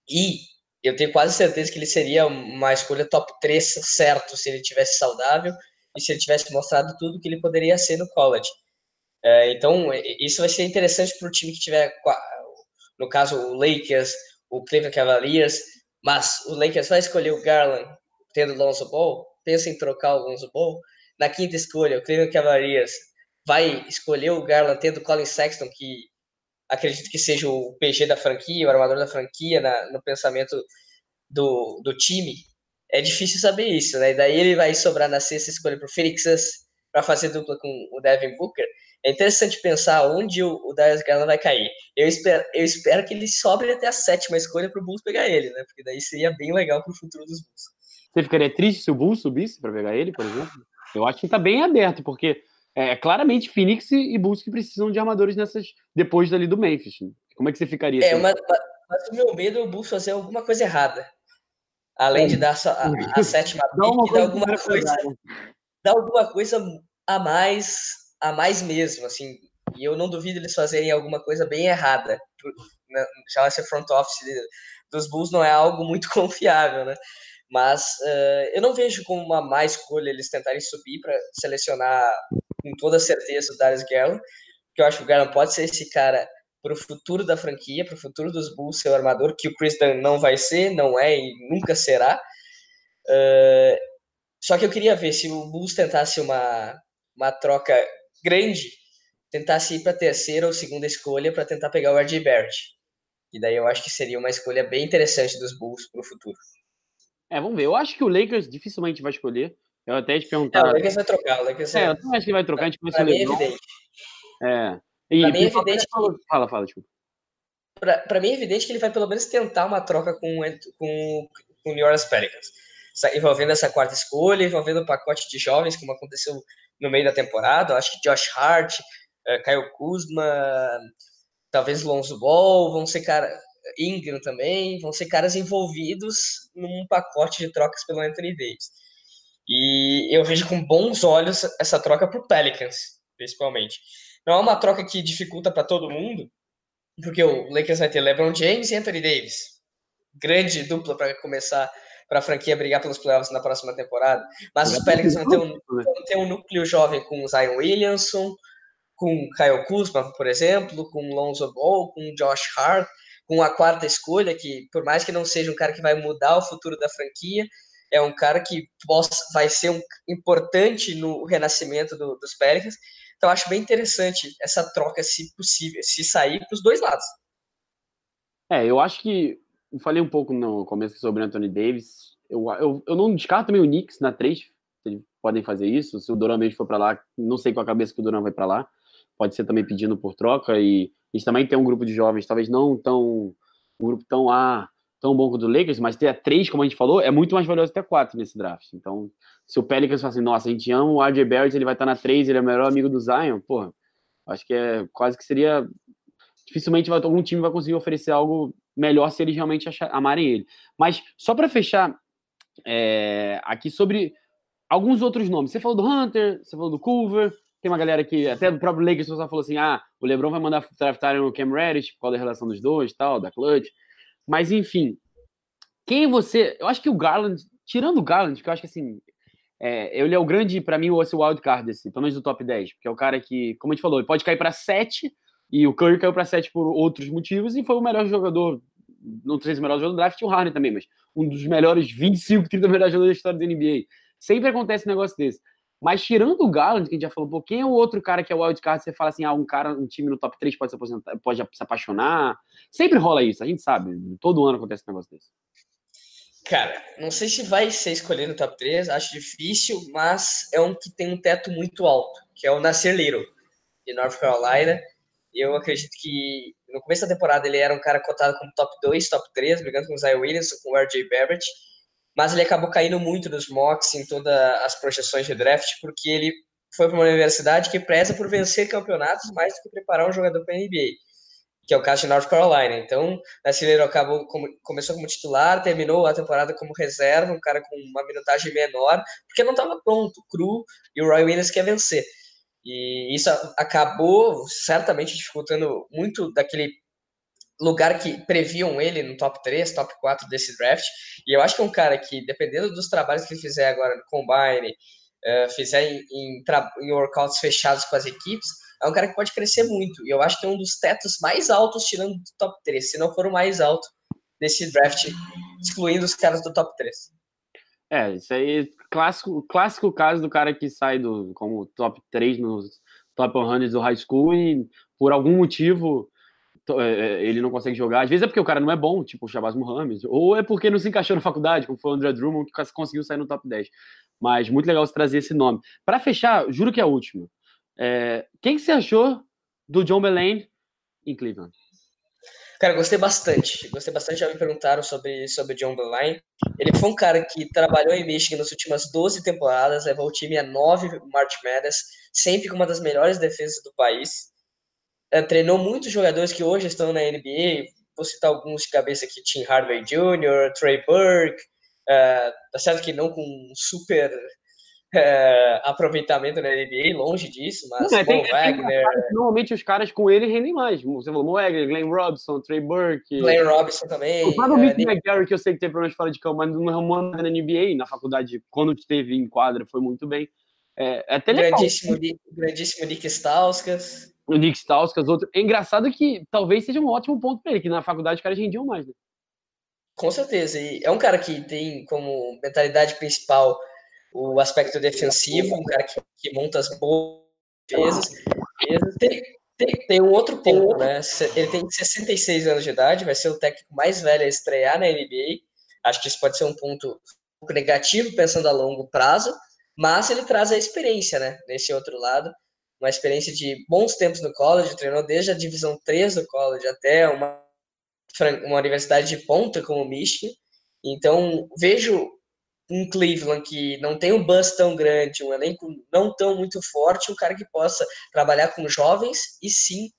E eu tenho quase certeza que ele seria uma escolha top 3 certo se ele tivesse saudável e se ele tivesse mostrado tudo que ele poderia ser no college. É, então, isso vai ser interessante para o time que tiver, no caso, o Lakers, o Cleveland Cavaliers, mas o Lakers vai escolher o Garland tendo Lonzo Ball, pensa em trocar o Lonzo Ball. Na quinta escolha, o Cleveland Cavaliers vai escolher o Garland tendo Colin Sexton, que acredito que seja o PG da franquia, o armador da franquia na, no pensamento do, do time. É difícil saber isso, né? E daí ele vai sobrar na sexta escolha para o Phoenix para fazer dupla com o Devin Booker. é interessante pensar onde o, o Darius Garland vai cair. Eu espero, eu espero que ele sobre até a sétima escolha para o Bulls pegar ele, né? Porque daí seria bem legal para o futuro dos Bulls. Você ficaria triste se o Bulls subisse para pegar ele, por exemplo? Eu acho que está bem aberto, porque é claramente Phoenix e Bulls que precisam de armadores nessas depois dali do Memphis. Como é que você ficaria? É, mas, mas, o meu medo é o Bulls fazer alguma coisa errada. Além é. de dar a, a, a sétima pick, dar alguma coisa, dar alguma coisa a mais a mais mesmo, assim. E eu não duvido eles fazerem alguma coisa bem errada. Né, já esse front office dos Bulls não é algo muito confiável, né? Mas uh, eu não vejo como uma má escolha eles tentarem subir para selecionar com toda certeza o Darius Garland, porque eu acho que o Garland pode ser esse cara para o futuro da franquia, para o futuro dos Bulls, seu armador, que o Chris Dunn não vai ser, não é e nunca será. Uh, só que eu queria ver se o Bulls tentasse uma, uma troca grande tentasse ir para a terceira ou segunda escolha para tentar pegar o RJ Barrett. E daí eu acho que seria uma escolha bem interessante dos Bulls para o futuro. É, vamos ver. Eu acho que o Lakers dificilmente vai escolher. Eu até te perguntar. É, o Lakers vai trocar. O Lakers é, eu também acho que vai trocar. A gente pra mim é evidente. É. E, pra mim é evidente que... Fala, fala, desculpa. Pra, mim é evidente que ele vai pelo menos tentar uma troca com, com, com o New Orleans Pelicans. Envolvendo essa quarta escolha, envolvendo o pacote de jovens, como aconteceu no meio da temporada. Eu acho que Josh Hart, uh, Kyle Kuzma, talvez Lonzo Ball, vão ser cara Ingram também, vão ser caras envolvidos num pacote de trocas pelo Anthony Davis. E eu vejo com bons olhos essa troca para o Pelicans, principalmente. Não é uma troca que dificulta para todo mundo, porque o Lakers vai ter LeBron James e Anthony Davis. Grande dupla para começar para a franquia brigar pelos playoffs na próxima temporada. Mas os Pelicans vão ter, um, vão ter um núcleo jovem com Zion Williamson, com Kyle Kuzma, por exemplo, com Lonzo Ball, com Josh Hart, com a quarta escolha, que por mais que não seja um cara que vai mudar o futuro da franquia, é um cara que possa, vai ser um, importante no renascimento do, dos Pelicans. Então acho bem interessante essa troca, se possível, se sair para os dois lados. É, eu acho que eu falei um pouco no começo sobre Anthony Davis. Eu, eu, eu não descarto também o Knicks na 3, eles podem fazer isso. Se o Duran mesmo for para lá, não sei com a cabeça que o Duran vai para lá. Pode ser também pedindo por troca. E eles também tem um grupo de jovens, talvez não tão. um grupo tão ah, tão bom quanto o Lakers, mas ter a 3, como a gente falou, é muito mais valioso ter 4 nesse draft. Então, se o Pelicans fala assim, nossa, a gente ama o RJ Barrett, ele vai estar na 3, ele é o melhor amigo do Zion, porra, acho que é quase que seria. Dificilmente vai, algum time vai conseguir oferecer algo melhor se eles realmente achar, amarem ele. Mas só para fechar é, aqui sobre alguns outros nomes. Você falou do Hunter, você falou do Culver, tem uma galera que, até do próprio Lakers, você falou assim: ah, o LeBron vai mandar draftar o Cam Reddish por causa da relação dos dois tal, da Clutch. Mas, enfim, quem você. Eu acho que o Garland, tirando o Garland, que eu acho que assim. É, ele é o grande, para mim, o wild card, assim, pelo menos do top 10, porque é o cara que, como a gente falou, ele pode cair para 7 e o Curry caiu para 7 por outros motivos e foi o melhor jogador, não sei se o melhor jogador do draft, o Harden também, mas um dos melhores 25, 30 melhores jogadores da história da NBA. Sempre acontece um negócio desse. Mas tirando o Garland, que a gente já falou, pô, quem é o outro cara que é wildcard? Você fala assim, ah, um cara, um time no top 3 pode se pode se apaixonar. Sempre rola isso, a gente sabe. Todo ano acontece um negócio desse. Cara, não sei se vai ser escolhido no top 3, acho difícil, mas é um que tem um teto muito alto, que é o Nasir Little, de North Carolina. Eu acredito que no começo da temporada ele era um cara cotado como top 2, top 3, brigando com o Zion Williams, com o RJ Barrett, mas ele acabou caindo muito nos mocks, em todas as projeções de draft, porque ele foi para uma universidade que preza por vencer campeonatos mais do que preparar um jogador para a NBA, que é o caso de North Carolina. Então, Nascimento acabou como, começou como titular, terminou a temporada como reserva, um cara com uma minutagem menor, porque não estava pronto, cru, e o Roy Williams quer vencer. E isso acabou certamente dificultando muito daquele lugar que previam ele no top 3, top 4 desse draft. E eu acho que é um cara que, dependendo dos trabalhos que ele fizer agora no Combine, uh, fizer em, em, em, workouts fechados com as equipes, é um cara que pode crescer muito. E eu acho que é um dos tetos mais altos, tirando do top 3, se não for o mais alto desse draft, excluindo os caras do top 3. É, isso aí, clássico, clássico caso do cara que sai do como top 3 nos top 100 do high school e por algum motivo ele não consegue jogar. Às vezes é porque o cara não é bom, tipo o Shabazz Muhammad, ou é porque não se encaixou na faculdade, como foi o André Drummond, que conseguiu sair no top 10. Mas muito legal você trazer esse nome. Para fechar, juro que é a última. É, quem que você achou do John Belaine em Cleveland? Cara, gostei bastante. Gostei bastante. Já me perguntaram sobre, sobre o John Belaine. Ele foi um cara que trabalhou em Michigan nas últimas 12 temporadas, levou o time a 9 March Madness, sempre com uma das melhores defesas do país. É, treinou muitos jogadores que hoje estão na NBA. Vou citar alguns de cabeça aqui: Tim Hardaway Jr., Trey Burke. É, tá certo que não com super é, aproveitamento na NBA, longe disso, mas não, tem, Wagner. normalmente os caras com ele rendem mais. Você falou Mo Wagner, Glenn Robinson, Trey Burke. Glenn Robinson também. O próprio é, McGarry, que eu sei que teve problemas fora de campo, mas não arrumou nada na NBA, na faculdade, quando esteve em quadra, foi muito bem. É, é até grandíssimo, legal. grandíssimo Nick Stauskas. O Nick Stauskas, outro. É engraçado que talvez seja um ótimo ponto para ele, que na faculdade os caras rendiam mais, né? Com certeza. E é um cara que tem como mentalidade principal o aspecto defensivo, um cara que, que monta as boas defesas. Tem, tem, tem, um outro ponto, né? Ele tem 66 anos de idade, vai ser o técnico mais velho a estrear na NBA. Acho que isso pode ser um ponto negativo pensando a longo prazo, mas ele traz a experiência, né? Nesse outro lado, uma experiência de bons tempos no college, treinou desde a divisão 3 do college até uma, uma universidade de ponta como Michigan. Então, vejo um Cleveland que não tem um buzz tão grande, um elenco não tão muito forte, um cara que possa trabalhar com jovens e sim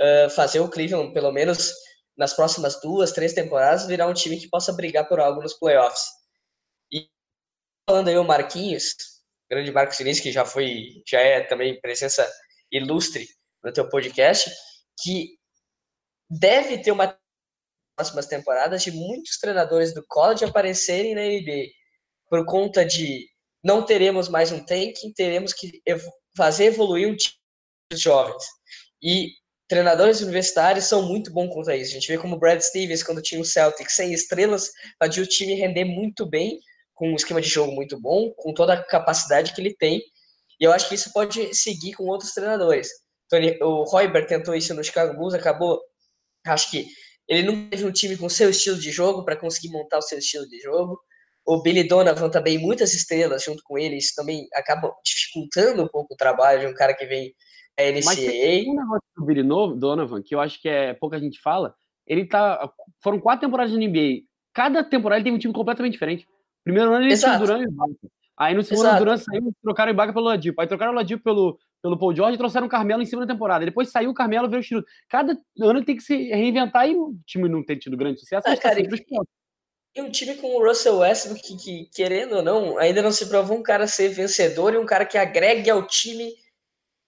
uh, fazer o Cleveland, pelo menos nas próximas duas, três temporadas, virar um time que possa brigar por algo nos playoffs. E falando aí o Marquinhos, grande Marcos Diniz, que já foi, já é também presença ilustre no teu podcast, que deve ter uma próximas temporadas de muitos treinadores do college aparecerem na NBA por conta de não teremos mais um tanking, teremos que fazer evoluir um time dos jovens. E treinadores universitários são muito bons contra isso. A gente vê como o Brad Stevens, quando tinha o Celtic sem estrelas, fazia o time render muito bem, com um esquema de jogo muito bom, com toda a capacidade que ele tem. E eu acho que isso pode seguir com outros treinadores. Tony, o Royber tentou isso no Chicago Bulls, acabou. Acho que ele não teve um time com seu estilo de jogo para conseguir montar o seu estilo de jogo. O Billy Donovan também, muitas estrelas junto com ele, isso também acaba dificultando um pouco o trabalho de um cara que vem da NCAA. Mas tem um negócio do Billy Donovan, que eu acho que é pouca gente fala, ele tá. Foram quatro temporadas de NBA. Cada temporada ele tem um time completamente diferente. Primeiro ano ele Exato. tinha o Duran e o Ibaka. Aí no segundo ano o Duran saiu, trocaram o Ibaka pelo Ladipo. Aí trocaram o Ladipo pelo, pelo Paul George e trouxeram o Carmelo em cima da temporada. Depois saiu o Carmelo e veio o Chiruto. Cada ano tem que se reinventar e o time não tem tido grande sucesso. Ah, cara, e um time com o Russell Westbrook, que, que, querendo ou não, ainda não se provou um cara ser vencedor e um cara que agregue ao time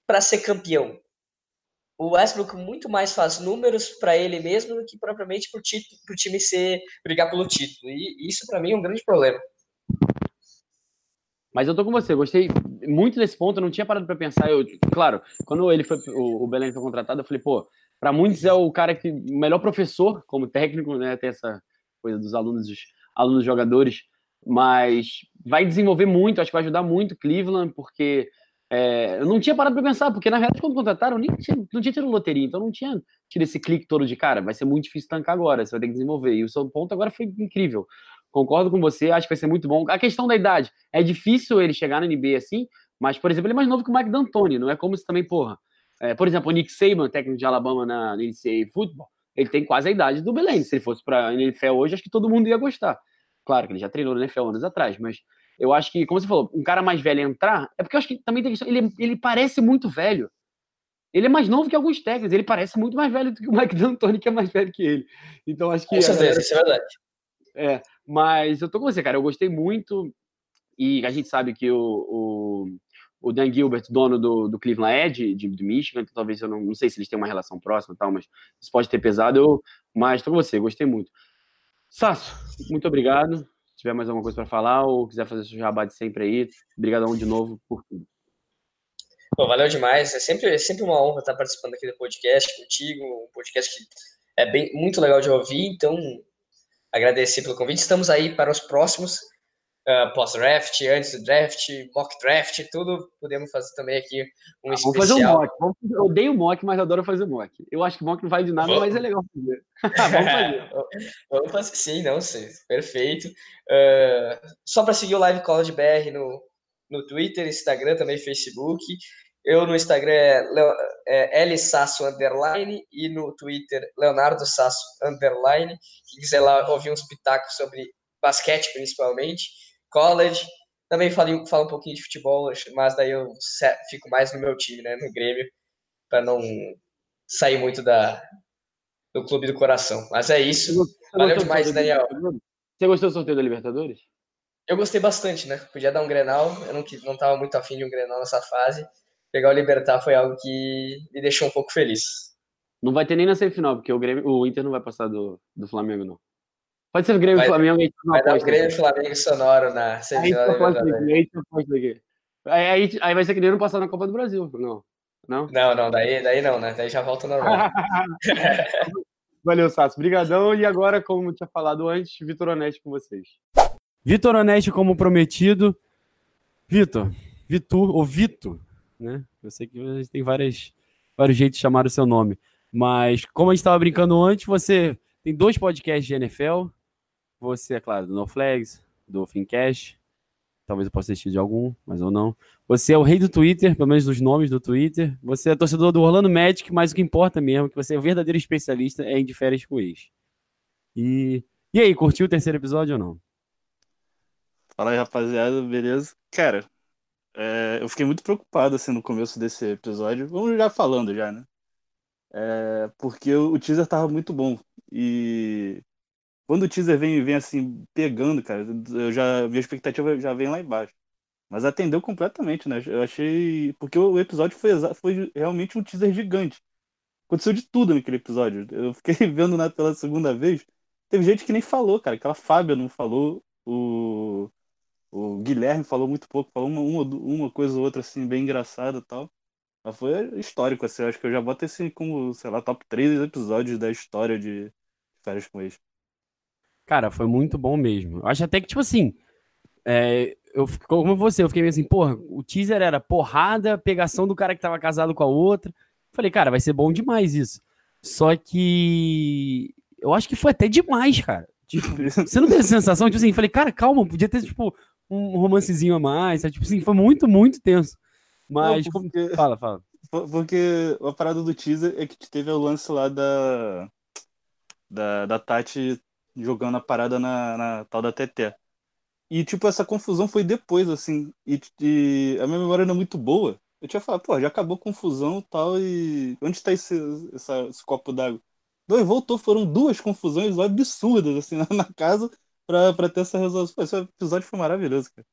para ser campeão. O Westbrook muito mais faz números para ele mesmo do que propriamente para o time ser brigar pelo título. E isso para mim é um grande problema. Mas eu tô com você, gostei muito desse ponto, eu não tinha parado para pensar. Eu, claro, quando ele foi, o, o Belém foi contratado, eu falei, pô, para muitos é o cara que, melhor professor como técnico, né, tem essa coisa dos alunos, dos alunos jogadores, mas vai desenvolver muito, acho que vai ajudar muito Cleveland, porque é, eu não tinha parado para pensar, porque na verdade quando contrataram nem tinha, não tinha tido loteria, então não tinha tido esse clique todo de cara, vai ser muito difícil tancar agora, você vai ter que desenvolver, e o seu ponto agora foi incrível. Concordo com você, acho que vai ser muito bom. A questão da idade, é difícil ele chegar na NBA assim, mas, por exemplo, ele é mais novo que o Mike D'Antoni, não é como se também, porra. É, por exemplo, o Nick Saban, técnico de Alabama na NCAA Football, ele tem quase a idade do Belém. Se ele fosse para a NFL hoje, acho que todo mundo ia gostar. Claro que ele já treinou na NFL anos atrás, mas eu acho que, como você falou, um cara mais velho entrar, é porque eu acho que também tem questão, ele, ele parece muito velho. Ele é mais novo que alguns técnicos, ele parece muito mais velho do que o Mike D'Antoni, que é mais velho que ele. Então acho que. Com certeza, isso é verdade. É, mas eu tô com você, cara. Eu gostei muito. E a gente sabe que o, o o Dan Gilbert, dono do, do Cleveland é de, de, de Michigan, então talvez eu não, não sei se eles têm uma relação próxima tal, mas isso pode ter pesado. Eu, mas tô com você, gostei muito. Sasso, muito obrigado. Tiver mais alguma coisa para falar ou quiser fazer seu jabá de sempre aí, obrigadão de novo por tudo. Pô, valeu demais. É sempre, é sempre uma honra estar participando aqui do podcast contigo, um podcast que é bem, muito legal de ouvir, então agradecer pelo convite. Estamos aí para os próximos uh, pós-draft, antes do draft, mock draft, tudo podemos fazer também aqui um ah, especial. Vamos fazer um mock. Vamos, eu odeio mock, mas adoro fazer mock. Eu acho que mock não vai de nada, vamos. mas é legal fazer. vamos fazer. vamos fazer sim, não sei. Perfeito. Uh, só para seguir o Live College BR no, no Twitter, Instagram, também Facebook. Eu no Instagram é, Leo, é lsasso underline e no Twitter Leonardo Sasso underline. Quem quiser lá ouvir uns pitacos sobre basquete principalmente, college. Também falo, falo um pouquinho de futebol, mas daí eu fico mais no meu time, né, no Grêmio, para não sair muito da, do clube do coração. Mas é isso. Você Valeu demais, Daniel. Você gostou do sorteio da Libertadores? Eu gostei bastante, né? Podia dar um Grenal, eu não, não tava muito afim de um Grenal nessa fase. Pegar o Libertar foi algo que me deixou um pouco feliz. Não vai ter nem na semifinal, porque o, Grêmio, o Inter não vai passar do, do Flamengo, não. Pode ser o Grêmio e Flamengo. Vai dar o Grêmio e Flamengo sonoro na semifinal da Libertadores. Aí, aí, aí vai ser que nem não passar na Copa do Brasil, não. Não? Não, não, daí, daí não, né? Daí já volta normal. Valeu, Sasso. Obrigadão. E agora, como tinha falado antes, Vitor Honeste com vocês. Vitor Honeste, como prometido. Vitor, Vitor, ou Vito, né? Eu sei que a gente tem várias, vários jeitos de chamar o seu nome. Mas, como a gente estava brincando antes, você tem dois podcasts de NFL. Você, é claro, do No Flags, do Fincast. Talvez eu possa assistir de algum, mas ou não. Você é o rei do Twitter, pelo menos dos nomes do Twitter. Você é torcedor do Orlando Magic, mas o que importa mesmo é que você é o verdadeiro especialista é em de férias com ex. E, e aí, curtiu o terceiro episódio ou não? Fala aí, rapaziada, beleza? Cara, é, eu fiquei muito preocupado assim no começo desse episódio. Vamos já falando já, né? É, porque o teaser tava muito bom. E quando o teaser vem, vem assim, pegando, cara, eu já, minha expectativa já vem lá embaixo. Mas atendeu completamente, né? Eu achei. Porque o episódio foi, foi realmente um teaser gigante. Aconteceu de tudo naquele episódio. Eu fiquei vendo na, pela segunda vez. Teve gente que nem falou, cara. Aquela Fábia não falou. O, o Guilherme falou muito pouco. Falou uma, uma, uma coisa ou outra, assim, bem engraçada e tal. Mas foi histórico, assim. Eu acho que eu já boto esse como, sei lá, top 3 episódios da história de Férias com Ex. Cara, foi muito bom mesmo. Eu acho até que, tipo assim, é, eu, como você, eu fiquei meio assim, porra, o teaser era porrada, pegação do cara que tava casado com a outra. Falei, cara, vai ser bom demais isso. Só que eu acho que foi até demais, cara. Tipo, você não teve essa sensação? Tipo assim, falei, cara, calma, podia ter, tipo, um romancezinho a mais. Sabe? Tipo assim, foi muito, muito tenso. Mas, não, porque... fala, fala. Porque a parada do teaser é que teve o lance lá da, da, da Tati jogando a parada na, na tal da TT. E, tipo, essa confusão foi depois, assim. E, e, a minha memória não é muito boa. Eu tinha falado, pô, já acabou a confusão e tal, e onde tá esse, essa, esse copo d'água? Dois voltou, foram duas confusões absurdas, assim, na, casa pra, pra ter essa resolução. Pô, esse episódio foi maravilhoso, cara.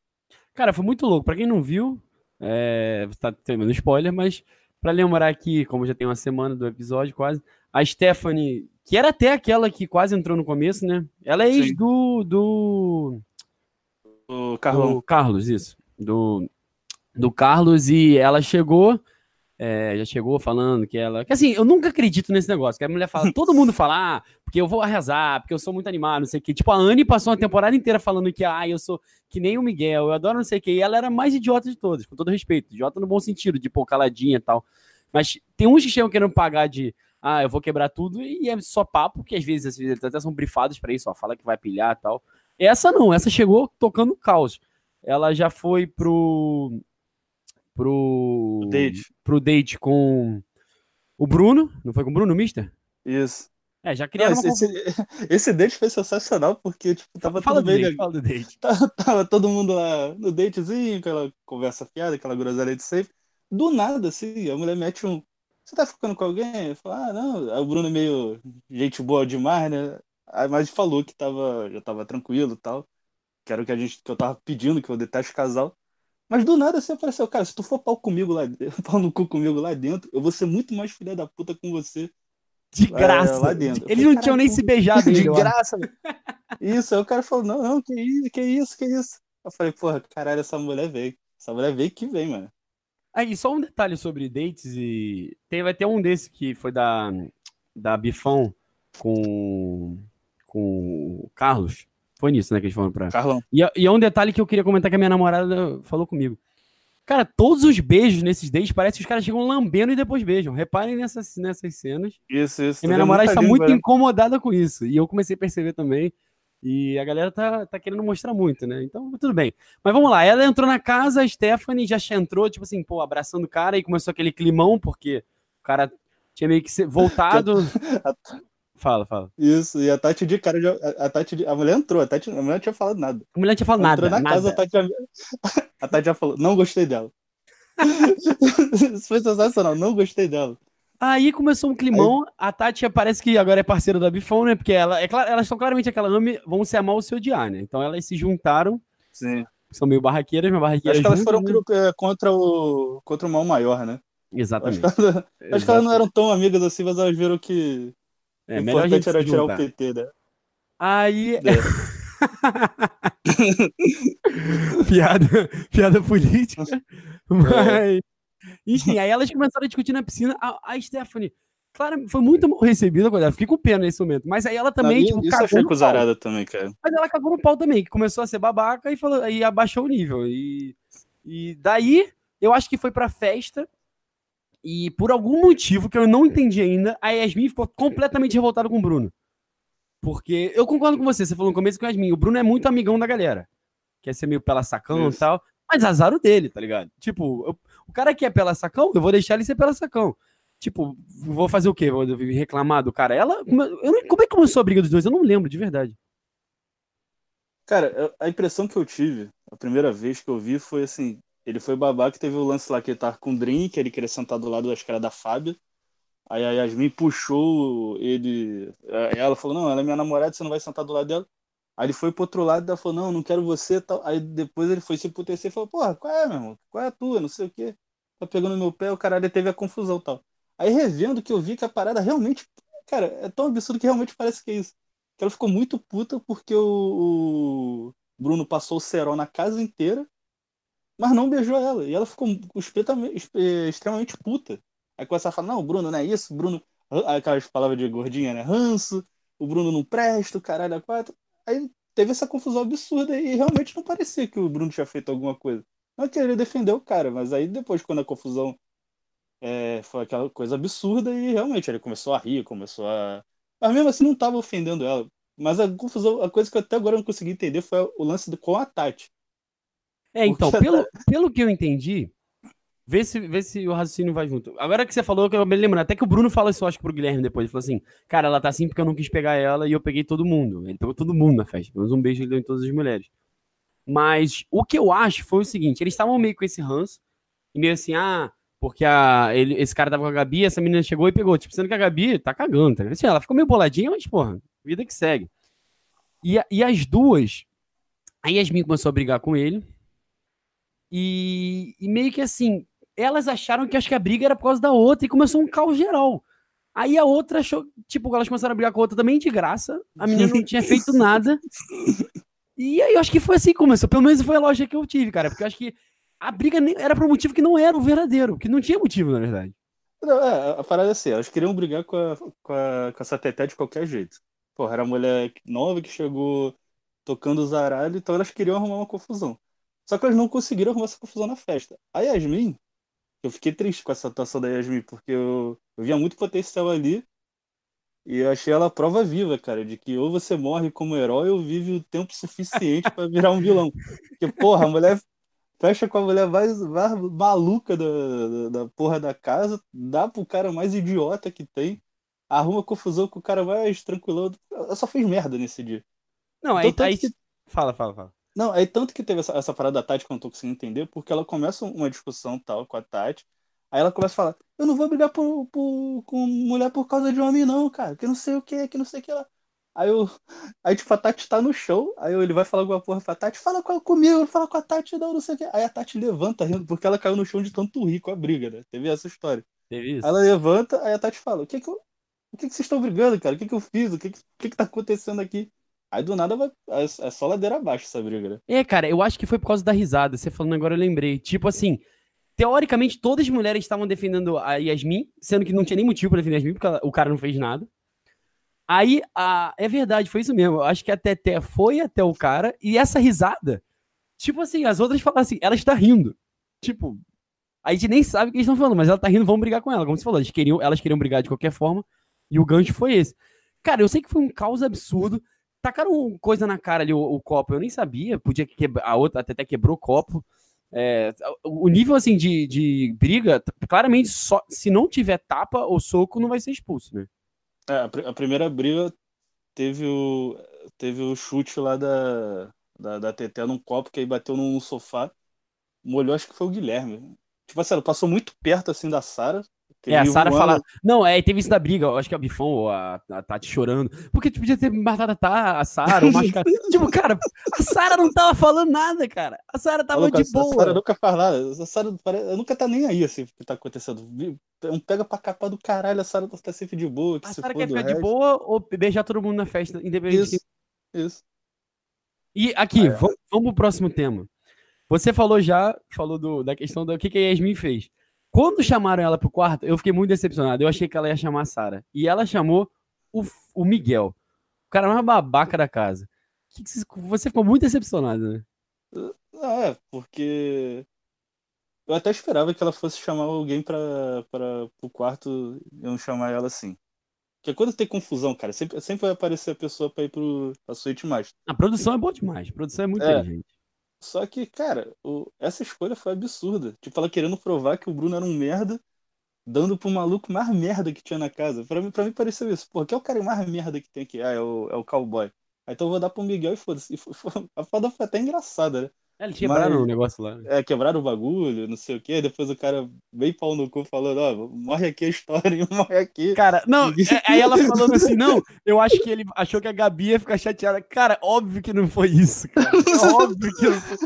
Cara, foi muito louco. Pra quem não viu, é, tá tendo spoiler, mas pra lembrar aqui, como já tem uma semana do episódio quase, a Stephanie que era até aquela que quase entrou no começo, né? Ela é ex do, do. Carlão. Do Carlos, isso. Do, do Carlos, e ela chegou. É, já chegou falando que ela. Que assim, eu nunca acredito nesse negócio. Que a mulher fala, todo mundo fala, ah, porque eu vou arrasar, porque eu sou muito animado, não sei o quê. Tipo, a Anne passou uma temporada inteira falando que, ah, eu sou que nem o Miguel, eu adoro não sei o quê. E ela era mais idiota de todas, com todo respeito. Idiota no bom sentido, de pô, caladinha e tal. Mas tem uns que chegam querendo pagar de ah, eu vou quebrar tudo, e é só papo, que às vezes, às vezes eles até são brifados para isso, ó, fala que vai pilhar e tal. Essa não, essa chegou tocando caos. Ela já foi pro. pro. Date. pro date com o Bruno, não foi com o Bruno, Mister? Isso. É, já criaram não, esse, uma... esse, esse, date foi sensacional, porque, tipo, tava fala tudo bem... Date, fala do date. Tava, tava, todo mundo lá no datezinho, aquela conversa fiada, aquela groselha de sempre. Do nada, assim, a mulher mete um você tá ficando com alguém? Eu falo, ah, não. o Bruno é meio gente boa demais, né? Aí, mas falou que tava, já tava tranquilo e tal. Que era o que, a gente, que eu tava pedindo, que eu detesto casal. Mas do nada você apareceu, cara, se tu for pau comigo lá, pau no cu comigo lá dentro, eu vou ser muito mais filha da puta com você. De graça. Lá dentro. Eles não tinham nem se beijado. De graça. Isso, aí o cara falou, não, não, que isso, que isso, que isso. Eu falei, porra, caralho, essa mulher veio. Essa mulher veio que vem, mano. Aí, só um detalhe sobre dates e. Tem, vai ter um desse que foi da, da Bifão com, com o Carlos. Foi nisso, né, que eles foram pra. Carlão. E, e é um detalhe que eu queria comentar que a minha namorada falou comigo. Cara, todos os beijos nesses dates parece que os caras chegam lambendo e depois beijam. Reparem nessas, nessas cenas. Isso, isso. E minha namorada está muito incomodada com isso. E eu comecei a perceber também. E a galera tá, tá querendo mostrar muito, né? Então, tudo bem. Mas vamos lá, ela entrou na casa, a Stephanie já entrou, tipo assim, pô, abraçando o cara e começou aquele climão, porque o cara tinha meio que voltado. fala, fala. Isso, e a Tati de cara, já, a, a Tati, de- a mulher entrou, a, Tati, a mulher não tinha falado nada. A mulher não tinha falado Entrou nada. na nada. casa, a Tati, já, a Tati já falou, não gostei dela. Isso foi sensacional, não gostei dela. Aí começou um climão. A Tati parece que agora é parceira da Bifão, né? Porque ela, é elas são claramente aquela ame, vão se amar ou se odiar, né? Então elas se juntaram, Sim. são meio barraqueiras, mas barraqueiras. Acho que elas foram né? é, contra o contra o mal maior, né? Acho Exatamente. que, elas, acho que elas não eram tão amigas assim, mas elas viram que É, o melhor a gente importante era tirar o. PT, né? Aí. É. piada, piada política. Mas. Enfim, aí elas começaram a discutir na piscina. A, a Stephanie, claro, foi muito mal recebida ela. Fiquei com pena nesse momento. Mas aí ela também, Não, tipo, isso eu cagou achei no pau. também, cara. Mas ela cagou no pau também, que começou a ser babaca e, falou, e abaixou o nível. E, e daí, eu acho que foi pra festa. E por algum motivo que eu não entendi ainda, a Yasmin ficou completamente revoltada com o Bruno. Porque eu concordo com você, você falou no começo com a Yasmin. O Bruno é muito amigão da galera. Quer ser meio pela sacão e tal. Mas azar o dele, tá ligado? Tipo, eu- o cara que é pela sacão, eu vou deixar ele ser pela sacão. Tipo, vou fazer o quê? Vou reclamar do cara? Ela. Eu como é que começou a briga dos dois? Eu não lembro, de verdade. Cara, a impressão que eu tive, a primeira vez que eu vi, foi assim: ele foi babaca, teve o lance lá que ele tava com o drink, ele queria sentar do lado das caras da Fábio. Aí a Yasmin puxou ele. Ela falou: Não, ela é minha namorada, você não vai sentar do lado dela. Aí ele foi pro outro lado e falou: Não, não quero você. Tal. Aí depois ele foi se emputecer e falou: Porra, qual é, meu irmão? Qual é a tua? Não sei o quê. Tá pegando meu pé, o caralho teve a confusão tal. Aí revendo que eu vi que a parada realmente. Cara, é tão absurdo que realmente parece que é isso. Que ela ficou muito puta porque o, o Bruno passou o cerol na casa inteira, mas não beijou ela. E ela ficou espe- extremamente puta. Aí começa a falar: Não, Bruno, não é isso. Bruno. Aquelas palavras de gordinha, né? Ranço. O Bruno não presta, o caralho é quatro. Aí teve essa confusão absurda e realmente não parecia que o Bruno tinha feito alguma coisa. Não queria defender o cara, mas aí depois, quando a confusão é, foi aquela coisa absurda, e realmente ele começou a rir, começou a. Mas mesmo assim não tava ofendendo ela. Mas a confusão, a coisa que eu até agora não consegui entender foi o lance do, com a Tati. É, então, pelo, pelo que eu entendi, vê se, vê se o raciocínio vai junto. Agora que você falou, que eu me lembro, até que o Bruno fala isso, acho que pro Guilherme depois. Ele falou assim: Cara, ela tá assim porque eu não quis pegar ela e eu peguei todo mundo. Ele pegou todo mundo na festa. Pelo menos um beijo ele deu em todas as mulheres. Mas o que eu acho foi o seguinte: eles estavam meio com esse ranço, e meio assim, ah, porque a, ele, esse cara tava com a Gabi, essa menina chegou e pegou. Tipo, sendo que a Gabi tá cagando, tá? Assim, ela ficou meio boladinha, mas, porra, vida que segue. E, e as duas. A Yasmin começou a brigar com ele. E, e meio que assim, elas acharam que acho que a briga era por causa da outra e começou um caos geral. Aí a outra achou, tipo, elas começaram a brigar com a outra também de graça. A menina não tinha feito nada. E aí eu acho que foi assim que começou. Pelo menos foi a lógica que eu tive, cara. Porque eu acho que a briga era por um motivo que não era o verdadeiro, que não tinha motivo, na verdade. Não, é, a parada é assim, elas queriam brigar com, a, com, a, com essa Teté de qualquer jeito. Porra, era a mulher nova que chegou tocando o zaralho, então elas queriam arrumar uma confusão. Só que elas não conseguiram arrumar essa confusão na festa. A Yasmin, eu fiquei triste com essa atuação da Yasmin, porque eu, eu via muito potencial ali e eu achei ela a prova viva, cara, de que ou você morre como herói ou vive o tempo suficiente pra virar um vilão. Porque, porra, a mulher fecha com a mulher mais, mais maluca da, da, da porra da casa, dá pro cara mais idiota que tem, arruma confusão com o cara mais tranquilão. Ela só fez merda nesse dia. Não, aí, Então, tanto aí... que- Fala, fala, fala. Não, aí tanto que teve essa, essa parada da Tati que eu não tô conseguindo entender, porque ela começa uma discussão tal com a Tati, aí ela começa a falar, eu não vou brigar por, por- com mulher por causa de homem não, cara, que não sei o que, que não sei o que lá. Aí, eu, aí tipo, a Tati tá no show, aí ele vai falar alguma porra pra Tati, fala com, comigo, fala com a Tati, não, não sei o que. Aí a Tati levanta rindo, porque ela caiu no chão de tanto rir com a briga, né? Teve essa história. Teve isso? Aí ela levanta, aí a Tati fala, o que que eu, o que que vocês estão brigando, cara? O que que eu fiz? O que que, o que que tá acontecendo aqui? Aí do nada vai, é é só ladeira abaixo essa briga, né? É, cara, eu acho que foi por causa da risada. Você falando agora, eu lembrei. Tipo assim, teoricamente, todas as mulheres estavam defendendo a Yasmin, sendo que não tinha nem motivo pra defender a Yasmin, porque o cara não fez nada. Aí, a... é verdade, foi isso mesmo. Eu acho que a Teté foi até o cara, e essa risada, tipo assim, as outras falaram assim, ela está rindo. Tipo, a gente nem sabe o que eles estão falando, mas ela tá rindo, vamos brigar com ela. Como você falou, eles queriam, elas queriam brigar de qualquer forma, e o gancho foi esse. Cara, eu sei que foi um caos absurdo. Tacaram coisa na cara ali, o, o copo. Eu nem sabia. Podia quebrar. A outra até quebrou o copo. É, o nível assim de, de briga, claramente, só, se não tiver tapa ou soco, não vai ser expulso, né? É, a, a, primeira briga teve o, teve o chute lá da, da, da TT num copo que aí bateu num sofá. Molhou, acho que foi o Guilherme. Tipo assim, ela passou muito perto assim da Sara. É, a Sara fala. Não, é, teve isso da briga, eu acho que a Bifão ou a, a Tati chorando. Porque tu podia ter matado a, tá, a Sara ou machucado. tipo, cara, a Sara não tava falando nada, cara. A Sara tava de boa. A Sara nunca faz nada. A Sara nunca tá nem aí, assim, o que tá acontecendo. Um pega pra capa do caralho, a Sara tá sempre de boa. a Sara quer ficar de boa ou beijar todo mundo na festa, independente. Isso, isso. E aqui, vamos, vamos pro próximo tema. Você falou já, falou do, da questão do que, que a Yasmin fez. Quando chamaram ela pro quarto, eu fiquei muito decepcionado. Eu achei que ela ia chamar a Sara. E ela chamou o, o Miguel, o cara mais babaca da casa. Que que você ficou muito decepcionado, né? Não, é, porque eu até esperava que ela fosse chamar alguém para para o quarto e não chamar ela assim. Porque quando tem confusão, cara, sempre, sempre vai aparecer a pessoa para ir pro, pra suíte mais. A produção é boa demais. A produção é muito é, inteligente. Só que, cara, o, essa escolha foi absurda. Tipo, ela querendo provar que o Bruno era um merda, dando pro maluco mais merda que tinha na casa. Pra mim, pra mim pareceu isso. Pô, que é o cara mais merda que tem aqui? Ah, é o, é o cowboy. Aí então eu vou dar pro Miguel e foda-se. A foda foi até engraçada, né? É, eles quebraram o negócio lá. É, quebraram o bagulho, não sei o quê. Depois o cara bem pau no cu falando, ó, oh, morre aqui a história, morre aqui. Cara, não, é, aí ela falando assim, não, eu acho que ele achou que a Gabi ia ficar chateada. Cara, óbvio que não foi isso, cara. óbvio que não foi.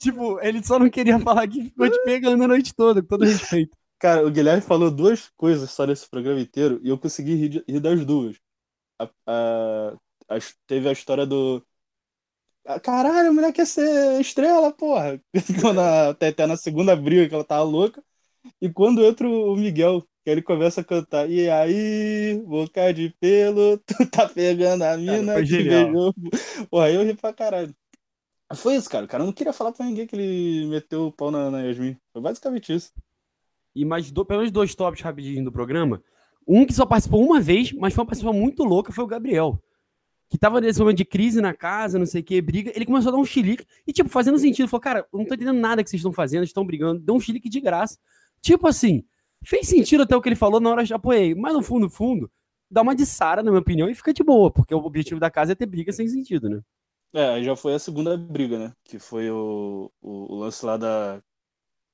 tipo, ele só não queria falar que ficou te pegando a noite toda, com todo respeito. Cara, o Guilherme falou duas coisas só nesse programa inteiro e eu consegui rir, rir das duas. A, a, a, teve a história do Caralho, a mulher quer ser estrela, porra. Quando a Teté na segunda briga, que ela tava louca. E quando entra o Miguel, que ele começa a cantar. E aí, boca de pelo, tu tá pegando a mina cara, que beijou. Porra, aí eu ri pra caralho. Foi isso, cara. O cara não queria falar pra ninguém que ele meteu o pau na, na Yasmin. Foi basicamente isso. E mais do, pelo menos dois tops rapidinho do programa. Um que só participou uma vez, mas foi uma participação muito louca, foi o Gabriel que tava nesse momento de crise na casa, não sei o que, briga, ele começou a dar um chilique e, tipo, fazendo sentido. Falou, cara, eu não tô entendendo nada que vocês estão fazendo, estão brigando, deu um chilique de graça. Tipo assim, fez sentido até o que ele falou na hora de apoiei, mas no fundo, no fundo, dá uma de Sara, na minha opinião, e fica de boa, porque o objetivo da casa é ter briga sem sentido, né? É, já foi a segunda briga, né? Que foi o, o, o lance lá da.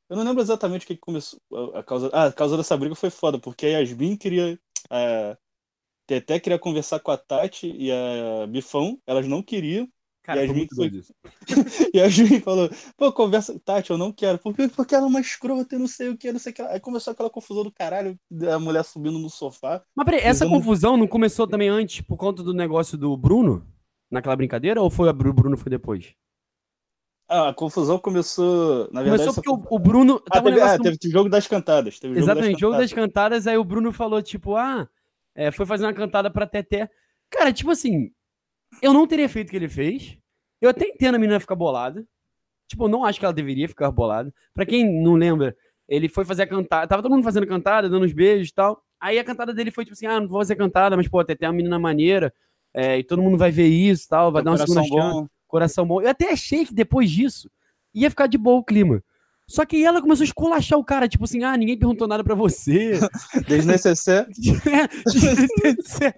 Eu não lembro exatamente o que começou. A causa... Ah, a causa dessa briga foi foda, porque a Yasmin queria. É até queria conversar com a Tati e a Bifão, elas não queriam. Cara, e a muito foi... isso. e a Júlia falou, pô, conversa, Tati, eu não quero. Por quê? Porque ela é uma escrota não sei o que, não sei o que. Aí começou aquela confusão do caralho, a mulher subindo no sofá. Mas peraí, essa confusão não começou também antes por conta do negócio do Bruno? Naquela brincadeira? Ou foi o Bruno foi depois? Ah, a confusão começou. Na verdade, começou porque o, o, Bruno. Ah, teve, um ah, teve jogo das cantadas. Teve Exatamente, jogo das, jogo das cantadas, aí o Bruno falou, tipo, ah é, foi fazer uma cantada pra Teté. Cara, tipo assim, eu não teria feito o que ele fez. Eu até entendo a menina ficar bolada. Tipo, eu não acho que ela deveria ficar bolada. Pra quem não lembra, ele foi fazer a cantada. Tava todo mundo fazendo cantada, dando uns beijos e tal. Aí a cantada dele foi tipo assim: ah, não vou fazer cantada, mas pô, a Teté é uma menina maneira. É, e todo mundo vai ver isso tal, vai dar uma segunda chance. Coração bom. Eu até achei que depois disso ia ficar de boa o clima. Só que ela começou a esculachar o cara, tipo assim, ah, ninguém perguntou nada pra você. Desnecessário. Desnecessário.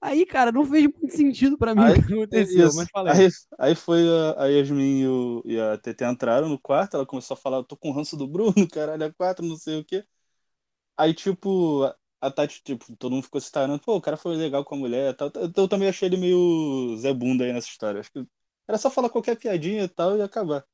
Aí, cara, não fez muito sentido pra mim aí, o que aconteceu, isso. mas falei. Aí, aí foi a, a Yasmin e, o, e a TT entraram no quarto, ela começou a falar, eu tô com o ranço do Bruno, caralho, é quatro, não sei o quê. Aí, tipo, a Tati, tipo, todo mundo ficou se tarando, pô, o cara foi legal com a mulher e tal. Eu também achei ele meio Zé Bunda aí nessa história. Acho que era só falar qualquer piadinha e tal e acabar.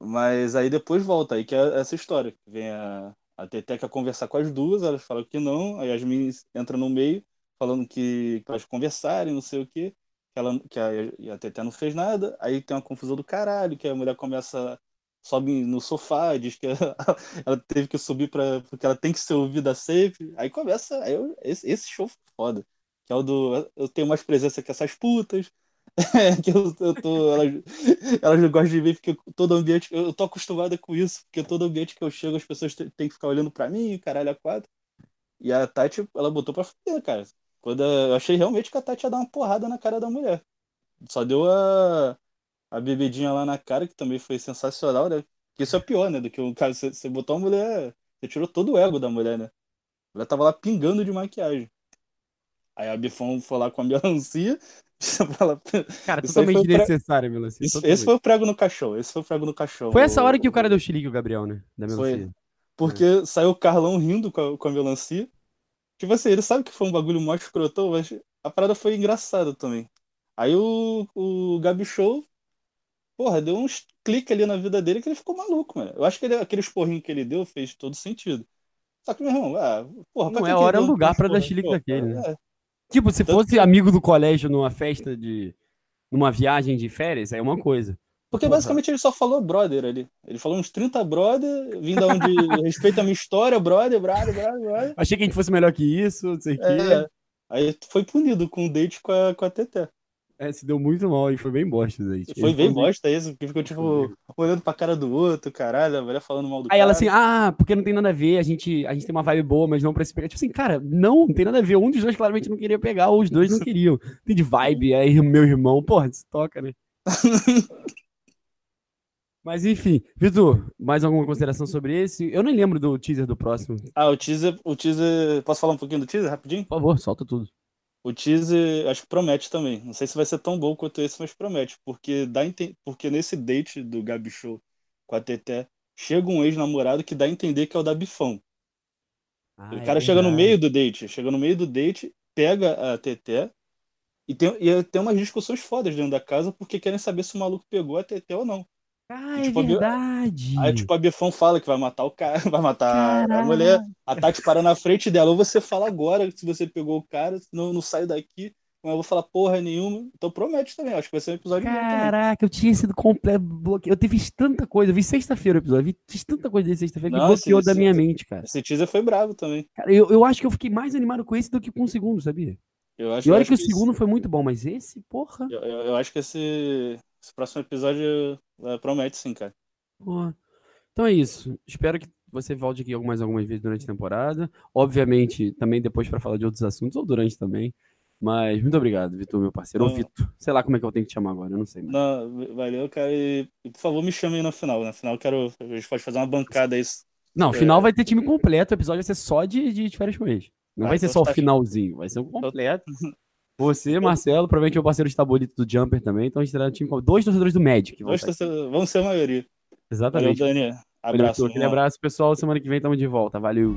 Mas aí depois volta, aí que é essa história. Vem a, a Teteca conversar com as duas, elas falam que não, aí as meninas entram no meio, falando que, que elas conversarem, não sei o quê, que, ela, que a, a Teté não fez nada, aí tem uma confusão do caralho, que a mulher começa, sobe no sofá, diz que ela, ela teve que subir para porque ela tem que ser ouvida sempre, aí começa, aí eu, esse, esse show foda, que é o do, eu tenho mais presença que essas putas, que eu, eu tô. Elas, elas gostam de ver porque todo ambiente. Eu tô acostumada com isso, porque todo ambiente que eu chego, as pessoas têm que ficar olhando pra mim, caralho, a quatro. E a Tati, ela botou pra fuder, cara. Quando eu achei realmente que a Tati ia dar uma porrada na cara da mulher. Só deu a, a bebedinha lá na cara, que também foi sensacional, né? Que isso é pior, né? Do que o cara, você, você botou a mulher, você tirou todo o ego da mulher, né? A mulher tava lá pingando de maquiagem. Aí a Bifão foi lá com a melancia. Ela- Cara, totalmente foi pra- desnecessário, melancia. Isso- esse foi o prego no caixão. Esse foi o prego no caixão. Foi essa hora que o cara deu chilique, o Gabriel, né? Da Foi. melancia. Porque saiu o Carlão rindo com a, com a melancia. Tipo assim, ele sabe que foi um bagulho mó escrotão, mas a parada foi engraçada também. Aí o, o Gabi Show, porra, deu uns cliques ali na vida dele que ele ficou maluco, mano. Eu acho que ele, aquele esporrinho que ele deu fez todo sentido. Só que, meu irmão, ah, porra, Não é hora, é um lugar pra dar chilique Pô, daquele, né? é. Tipo, se Tanto fosse amigo do colégio numa festa de. numa viagem de férias, aí é uma coisa. Porque Porra. basicamente ele só falou brother ali. Ele falou uns 30 brother, vindo da onde respeita a minha história, brother, brother, brother, brother. Achei que a gente fosse melhor que isso, não sei o quê. É, aí foi punido com um date com a, com a Teté. É, se deu muito mal e foi bem bosta, gente. Foi Ele bem bosta isso, porque ficou tipo olhando pra cara do outro, caralho, a mulher falando mal do Aí cara. ela assim, ah, porque não tem nada a ver, a gente, a gente tem uma vibe boa, mas não pra se pegar. Tipo assim, cara, não, não tem nada a ver. Um dos dois claramente não queria pegar, ou os dois não queriam. Tem de vibe, aí meu irmão, porra, se toca, né? Mas enfim, Vitor, mais alguma consideração sobre esse? Eu nem lembro do teaser do próximo. Por Ah, o teaser, o teaser. Posso falar um pouquinho do teaser rapidinho? favor, solta tudo. O teaser, acho que promete também. Não sei se vai ser tão bom quanto esse, mas promete. Porque, dá porque nesse date do Gabi Show com a Teté, chega um ex-namorado que dá a entender que é o da Bifão. Ah, o é cara chega no meio do date, chega no meio do date, pega a Teté e tem, e tem umas discussões fodas dentro da casa porque querem saber se o maluco pegou a Teté ou não. Ah, é tipo, a Bi- verdade. Aí, tipo, a Bifão fala que vai matar o cara, vai matar a Caralho. mulher. A Tati para na frente dela. Ou você fala agora se você pegou o cara, senão eu não saio daqui. Mas eu vou falar porra nenhuma. Então promete também. Acho que vai ser um episódio. Caraca, eu tinha sido completo bloqueado. Eu fiz tanta coisa. Eu vi sexta-feira o episódio. Eu vi, fiz tanta coisa desde sexta-feira que bloqueou esse- da esse- minha mente, cara. Esse teaser foi bravo também. Cara, eu, eu acho que eu fiquei mais animado com esse do que com o segundo, sabia? Eu acho, E olha acho que o esse- segundo foi muito bom, mas esse, porra. eu, eu- eu acho que esse, esse próximo episódio eh, promete sim, cara. porra. Então é isso. Espero que você volte aqui mais algumas vezes durante a temporada. Obviamente, também depois pra falar de outros assuntos, ou durante também. Mas muito obrigado, Vitor, meu parceiro. Ou. Vitor. Sei lá como é que eu tenho que te chamar agora, eu não sei. mais. Não, valeu, cara. E, por favor, me chame aí na final. Na final, eu quero. A gente pode fazer uma bancada aí. Não, É. final vai ter time completo, o episódio vai ser só de, de, férias com ex. Não Ah, vai ser então só o tá- finalzinho, vai ser o completo. Você, Marcelo, provavelmente é o parceiro de tabolito do Jumper também, então a gente terá um time com dois torcedores do Magic. vão Dois torcedores- Vamos ser a maioria. Valeu, Exatamente. Valeu, Abraço. Aquele irmão. abraço, pessoal. Semana que vem estamos de volta. Valeu.